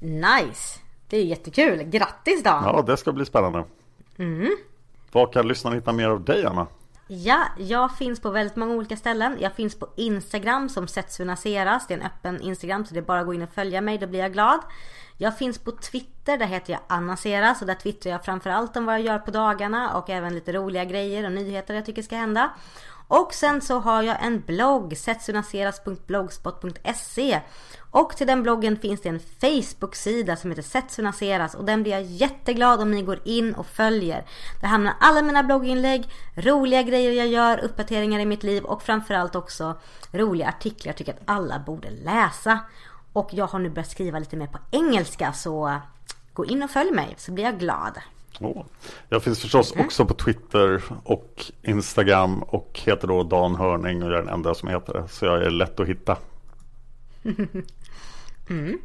Nice! Det är jättekul. Grattis Dan! Ja, det ska bli spännande. Mm. Var kan lyssnarna hitta mer av dig Anna? Ja, jag finns på väldigt många olika ställen. Jag finns på Instagram som Setsunaseras. Det är en öppen Instagram så det är bara att gå in och följa mig, då blir jag glad. Jag finns på Twitter, där heter jag Annaseras och där twittrar jag framförallt om vad jag gör på dagarna och även lite roliga grejer och nyheter jag tycker ska hända. Och sen så har jag en blogg, setsunaseras.blogspot.se och till den bloggen finns det en Facebook-sida som heter Setsunaseras och den blir jag jätteglad om ni går in och följer. Där hamnar alla mina blogginlägg, roliga grejer jag gör, uppdateringar i mitt liv och framförallt också roliga artiklar jag tycker att alla borde läsa. Och jag har nu börjat skriva lite mer på engelska så gå in och följ mig så blir jag glad. Oh. Jag finns förstås mm. också på Twitter och Instagram och heter då Dan Hörning och jag är den enda som heter det. Så jag är lätt att hitta. mm.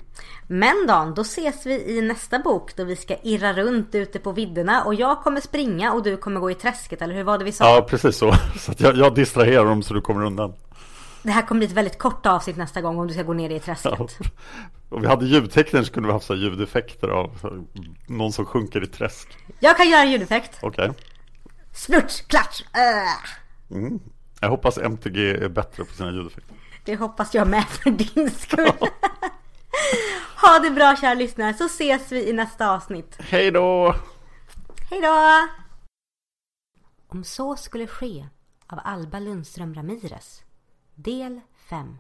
Men Dan, då ses vi i nästa bok då vi ska irra runt ute på vidderna och jag kommer springa och du kommer gå i träsket eller hur var det vi sa? Ja, precis så. Så jag, jag distraherar dem så du kommer undan. Det här kommer bli ett väldigt kort avsnitt nästa gång om du ska gå ner i träsket. Ja. Om vi hade ljudtekniker så kunde vi haft så ljudeffekter av någon som sjunker i träsk. Jag kan göra en ljudeffekt. Okej. Okay. Splutsch, klatsch, äh. mm. Jag hoppas MTG är bättre på sina ljudeffekter. Det hoppas jag med för din skull. ha det bra kära lyssnare så ses vi i nästa avsnitt. Hej då! Hej då! Om så skulle ske av Alba Lundström Ramirez Del 5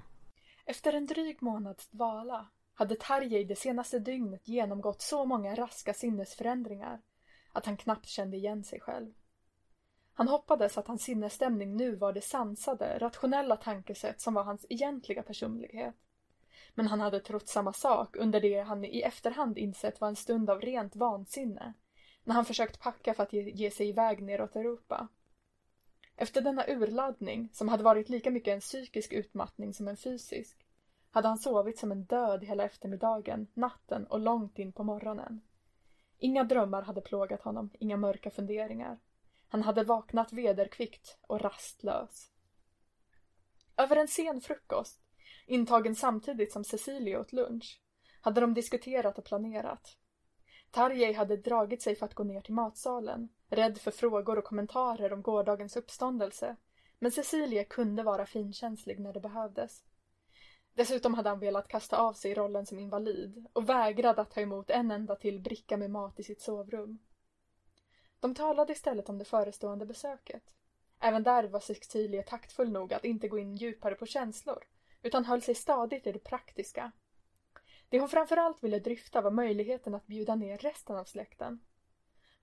Efter en dryg månads dvala hade Tarjei det senaste dygnet genomgått så många raska sinnesförändringar att han knappt kände igen sig själv. Han hoppades att hans sinnesstämning nu var det sansade, rationella tankesätt som var hans egentliga personlighet. Men han hade trott samma sak under det han i efterhand insett var en stund av rent vansinne, när han försökt packa för att ge, ge sig iväg neråt Europa. Efter denna urladdning, som hade varit lika mycket en psykisk utmattning som en fysisk, hade han sovit som en död hela eftermiddagen, natten och långt in på morgonen. Inga drömmar hade plågat honom, inga mörka funderingar. Han hade vaknat vederkvickt och rastlös. Över en sen frukost, intagen samtidigt som Cecilia åt lunch, hade de diskuterat och planerat. Tarjei hade dragit sig för att gå ner till matsalen, rädd för frågor och kommentarer om gårdagens uppståndelse. Men Cecilia kunde vara finkänslig när det behövdes. Dessutom hade han velat kasta av sig rollen som invalid och vägrade att ta emot en enda till bricka med mat i sitt sovrum. De talade istället om det förestående besöket. Även där var Cecilia taktfull nog att inte gå in djupare på känslor, utan höll sig stadigt i det praktiska. Det hon framförallt ville dryfta var möjligheten att bjuda ner resten av släkten.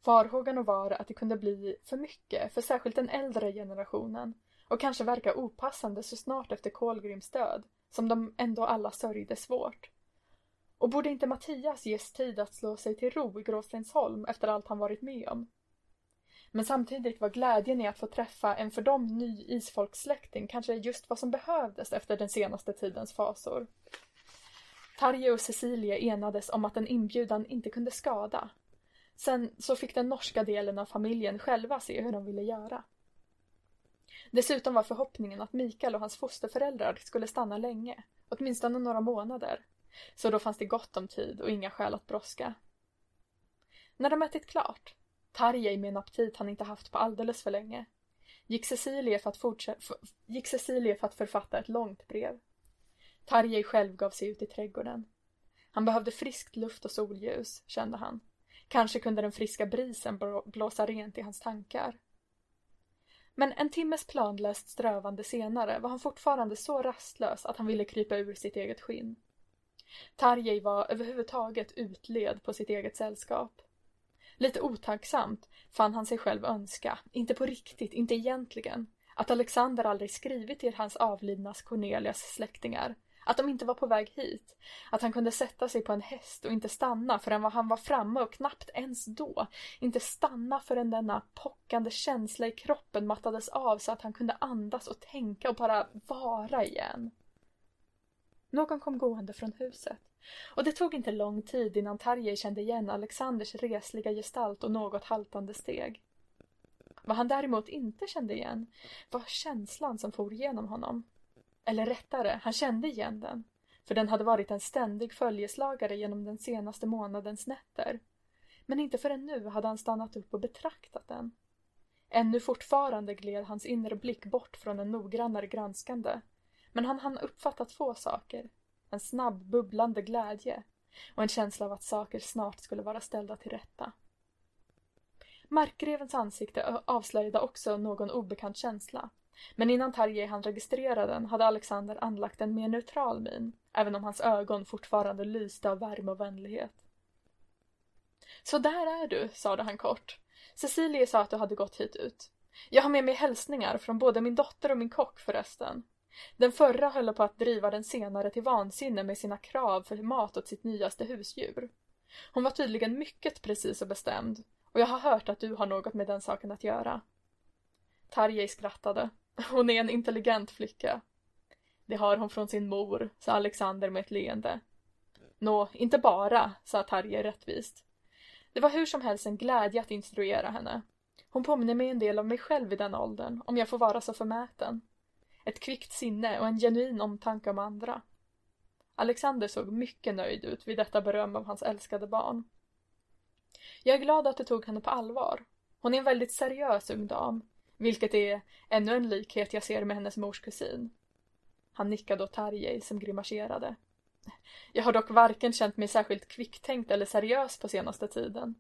Farhågan var att det kunde bli för mycket för särskilt den äldre generationen och kanske verka opassande så snart efter Kolgrims död, som de ändå alla sörjde svårt. Och borde inte Mattias ges tid att slå sig till ro i Gråstensholm efter allt han varit med om? Men samtidigt var glädjen i att få träffa en för dem ny isfolkssläkting kanske just vad som behövdes efter den senaste tidens fasor. Tarje och Cecilie enades om att en inbjudan inte kunde skada Sen så fick den norska delen av familjen själva se hur de ville göra. Dessutom var förhoppningen att Mikael och hans fosterföräldrar skulle stanna länge, åtminstone några månader. Så då fanns det gott om tid och inga skäl att brådska. När de ätit klart, Tarjei med en aptit han inte haft på alldeles för länge, gick Cecilie för att, fortsätta, gick Cecilie för att författa ett långt brev. Tarjei själv gav sig ut i trädgården. Han behövde friskt luft och solljus, kände han. Kanske kunde den friska brisen blåsa rent i hans tankar. Men en timmes planlöst strövande senare var han fortfarande så rastlös att han ville krypa ur sitt eget skinn. Tarjei var överhuvudtaget utled på sitt eget sällskap. Lite otacksamt fann han sig själv önska, inte på riktigt, inte egentligen, att Alexander aldrig skrivit till hans avlidnas Cornelias släktingar att de inte var på väg hit. Att han kunde sätta sig på en häst och inte stanna förrän han var framme och knappt ens då. Inte stanna förrän denna pockande känsla i kroppen mattades av så att han kunde andas och tänka och bara vara igen. Någon kom gående från huset. Och det tog inte lång tid innan Tarjei kände igen Alexanders resliga gestalt och något haltande steg. Vad han däremot inte kände igen var känslan som for genom honom. Eller rättare, han kände igen den, för den hade varit en ständig följeslagare genom den senaste månadens nätter. Men inte förrän nu hade han stannat upp och betraktat den. Ännu fortfarande gled hans inre blick bort från en noggrannare granskande. Men han hann uppfatta två saker. En snabb, bubblande glädje och en känsla av att saker snart skulle vara ställda till rätta. Markgrevens ansikte avslöjade också någon obekant känsla. Men innan Tarjei hann registrera den hade Alexander anlagt en mer neutral min, även om hans ögon fortfarande lyste av värme och vänlighet. Så där är du, sade han kort. Cecilie sa att du hade gått hit ut. Jag har med mig hälsningar från både min dotter och min kock förresten. Den förra höll på att driva den senare till vansinne med sina krav för mat åt sitt nyaste husdjur. Hon var tydligen mycket precis och bestämd och jag har hört att du har något med den saken att göra. Tarjei skrattade. Hon är en intelligent flicka. Det har hon från sin mor, sa Alexander med ett leende. Nå, inte bara, sa Tarjei rättvist. Det var hur som helst en glädje att instruera henne. Hon påminner mig en del om mig själv i den åldern, om jag får vara så förmäten. Ett kvickt sinne och en genuin omtanke om andra. Alexander såg mycket nöjd ut vid detta beröm av hans älskade barn. Jag är glad att du tog henne på allvar. Hon är en väldigt seriös ung dam, vilket är ännu en likhet jag ser med hennes mors kusin. Han nickade åt Tarjei som grimaserade. Jag har dock varken känt mig särskilt kvicktänkt eller seriös på senaste tiden.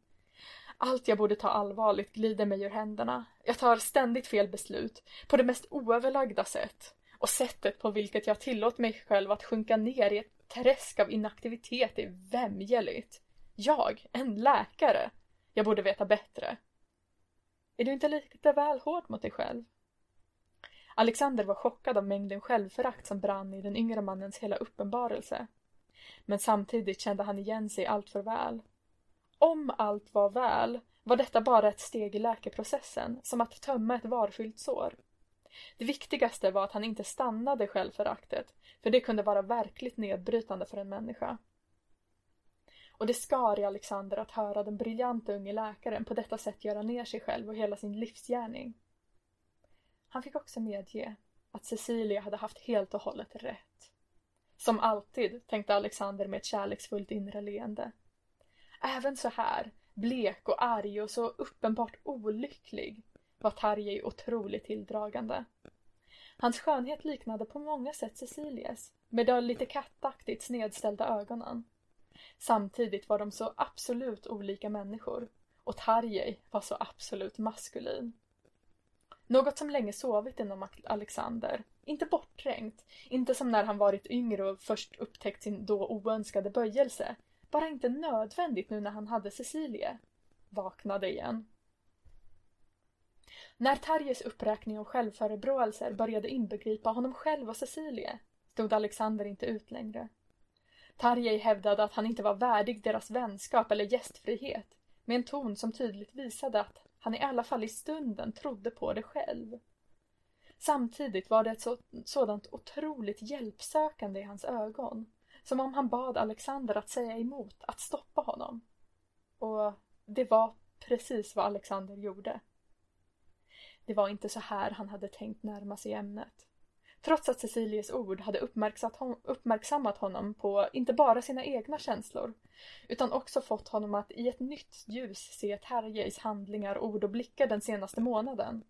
Allt jag borde ta allvarligt glider mig ur händerna. Jag tar ständigt fel beslut, på det mest oöverlagda sätt. Och sättet på vilket jag tillåter mig själv att sjunka ner i ett träsk av inaktivitet är vämjeligt. Jag, en läkare. Jag borde veta bättre. Är du inte lite väl hård mot dig själv? Alexander var chockad av mängden självförakt som brann i den yngre mannens hela uppenbarelse. Men samtidigt kände han igen sig allt för väl. Om allt var väl var detta bara ett steg i läkeprocessen, som att tömma ett varfyllt sår. Det viktigaste var att han inte stannade självföraktet, för det kunde vara verkligt nedbrytande för en människa. Och det skar i Alexander att höra den briljanta unge läkaren på detta sätt göra ner sig själv och hela sin livsgärning. Han fick också medge att Cecilia hade haft helt och hållet rätt. Som alltid, tänkte Alexander med ett kärleksfullt inre leende. Även så här, blek och arg och så uppenbart olycklig, var Tarjei otroligt tilldragande. Hans skönhet liknade på många sätt Cecilias, med de lite kattaktigt snedställda ögonen. Samtidigt var de så absolut olika människor och Tarjei var så absolut maskulin. Något som länge sovit inom Alexander. Inte bortträngt, inte som när han varit yngre och först upptäckt sin då oönskade böjelse. Bara inte nödvändigt nu när han hade Cecilie. Vaknade igen. När Tarjes uppräkning av självförebråelser började inbegripa honom själv och Cecilie stod Alexander inte ut längre. Tarjei hävdade att han inte var värdig deras vänskap eller gästfrihet med en ton som tydligt visade att han i alla fall i stunden trodde på det själv. Samtidigt var det ett så, sådant otroligt hjälpsökande i hans ögon. Som om han bad Alexander att säga emot, att stoppa honom. Och det var precis vad Alexander gjorde. Det var inte så här han hade tänkt närma sig ämnet. Trots att Cecilies ord hade uppmärksammat honom på inte bara sina egna känslor utan också fått honom att i ett nytt ljus se Terjeis handlingar, ord och blickar den senaste månaden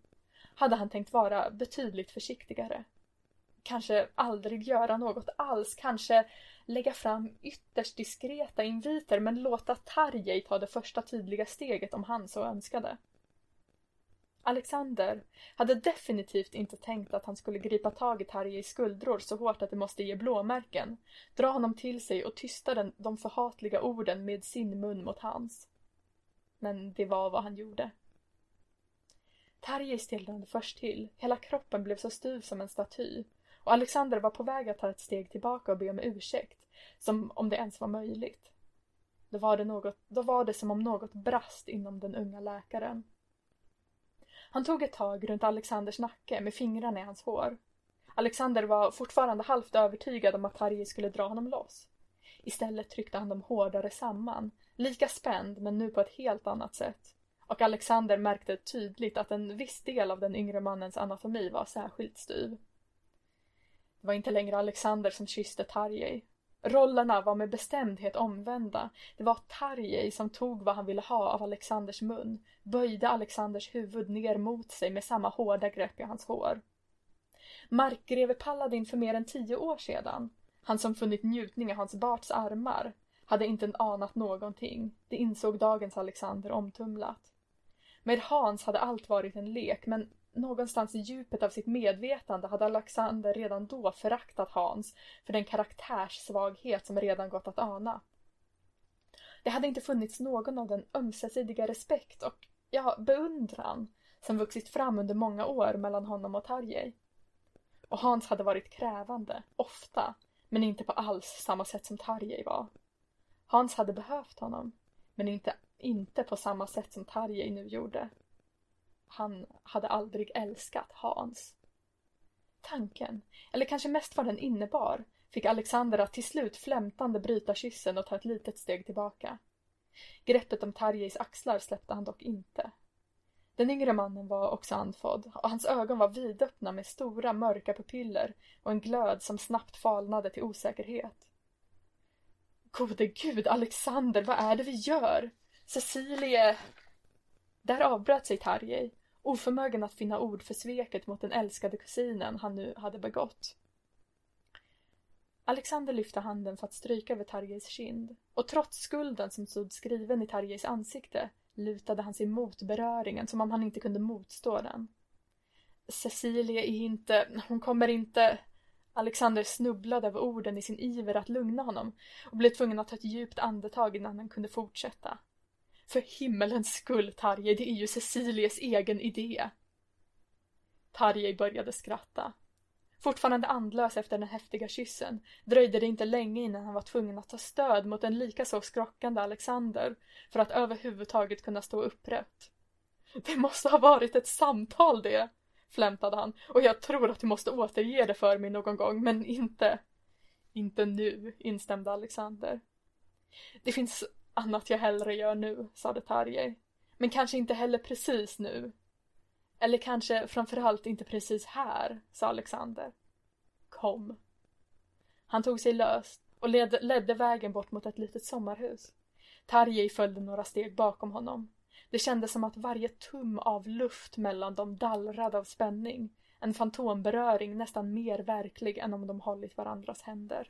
hade han tänkt vara betydligt försiktigare. Kanske aldrig göra något alls, kanske lägga fram ytterst diskreta inviter men låta Tarjei ta det första tydliga steget om han så önskade. Alexander hade definitivt inte tänkt att han skulle gripa tag i Tarjeis skuldror så hårt att det måste ge blåmärken, dra honom till sig och tysta den, de förhatliga orden med sin mun mot hans. Men det var vad han gjorde. Tarjei stelnade först till, hela kroppen blev så styv som en staty och Alexander var på väg att ta ett steg tillbaka och be om ursäkt, som om det ens var möjligt. Då var det, något, då var det som om något brast inom den unga läkaren. Han tog ett tag runt Alexanders nacke med fingrarna i hans hår. Alexander var fortfarande halvt övertygad om att Harry skulle dra honom loss. Istället tryckte han dem hårdare samman, lika spänd men nu på ett helt annat sätt. Och Alexander märkte tydligt att en viss del av den yngre mannens anatomi var särskilt styv. Det var inte längre Alexander som kysste Tarjei. Rollerna var med bestämdhet omvända. Det var Tarjei som tog vad han ville ha av Alexanders mun, böjde Alexanders huvud ner mot sig med samma hårda grepp i hans hår. Markgreve Paladin för mer än tio år sedan, han som funnit njutning i Hans Barts armar, hade inte anat någonting. Det insåg dagens Alexander omtumlat. Med Hans hade allt varit en lek, men någonstans i djupet av sitt medvetande hade Alexander redan då föraktat Hans för den karaktärssvaghet som redan gått att ana. Det hade inte funnits någon av den ömsesidiga respekt och, ja, beundran som vuxit fram under många år mellan honom och Tarjei. Och Hans hade varit krävande, ofta, men inte på alls samma sätt som Tarjei var. Hans hade behövt honom, men inte, inte på samma sätt som Tarjei nu gjorde. Han hade aldrig älskat Hans. Tanken, eller kanske mest vad den innebar, fick Alexander att till slut flämtande bryta kyssen och ta ett litet steg tillbaka. Greppet om Tarjeis axlar släppte han dock inte. Den yngre mannen var också andfådd och hans ögon var vidöppna med stora mörka pupiller och en glöd som snabbt falnade till osäkerhet. Gode gud, Alexander, vad är det vi gör? Cecilie... Där avbröt sig Tarjei, oförmögen att finna ord för sveket mot den älskade kusinen han nu hade begått. Alexander lyfte handen för att stryka över Tarjeis kind och trots skulden som stod skriven i Tarjeis ansikte lutade han sig mot beröringen som om han inte kunde motstå den. Cecilia är inte, hon kommer inte... Alexander snubblade över orden i sin iver att lugna honom och blev tvungen att ta ett djupt andetag innan han kunde fortsätta. För himmelens skull, Tarjei, det är ju Cecilies egen idé. Tarjei började skratta. Fortfarande andlös efter den häftiga kyssen dröjde det inte länge innan han var tvungen att ta stöd mot en likaså skrockande Alexander för att överhuvudtaget kunna stå upprätt. Det måste ha varit ett samtal det, flämtade han och jag tror att du måste återge det för mig någon gång men inte... Inte nu, instämde Alexander. Det finns annat jag hellre gör nu, sade Tarjei. Men kanske inte heller precis nu. Eller kanske framförallt inte precis här, sa Alexander. Kom. Han tog sig löst och led, ledde vägen bort mot ett litet sommarhus. Tarjei följde några steg bakom honom. Det kändes som att varje tum av luft mellan dem dallrade av spänning. En fantomberöring nästan mer verklig än om de hållit varandras händer.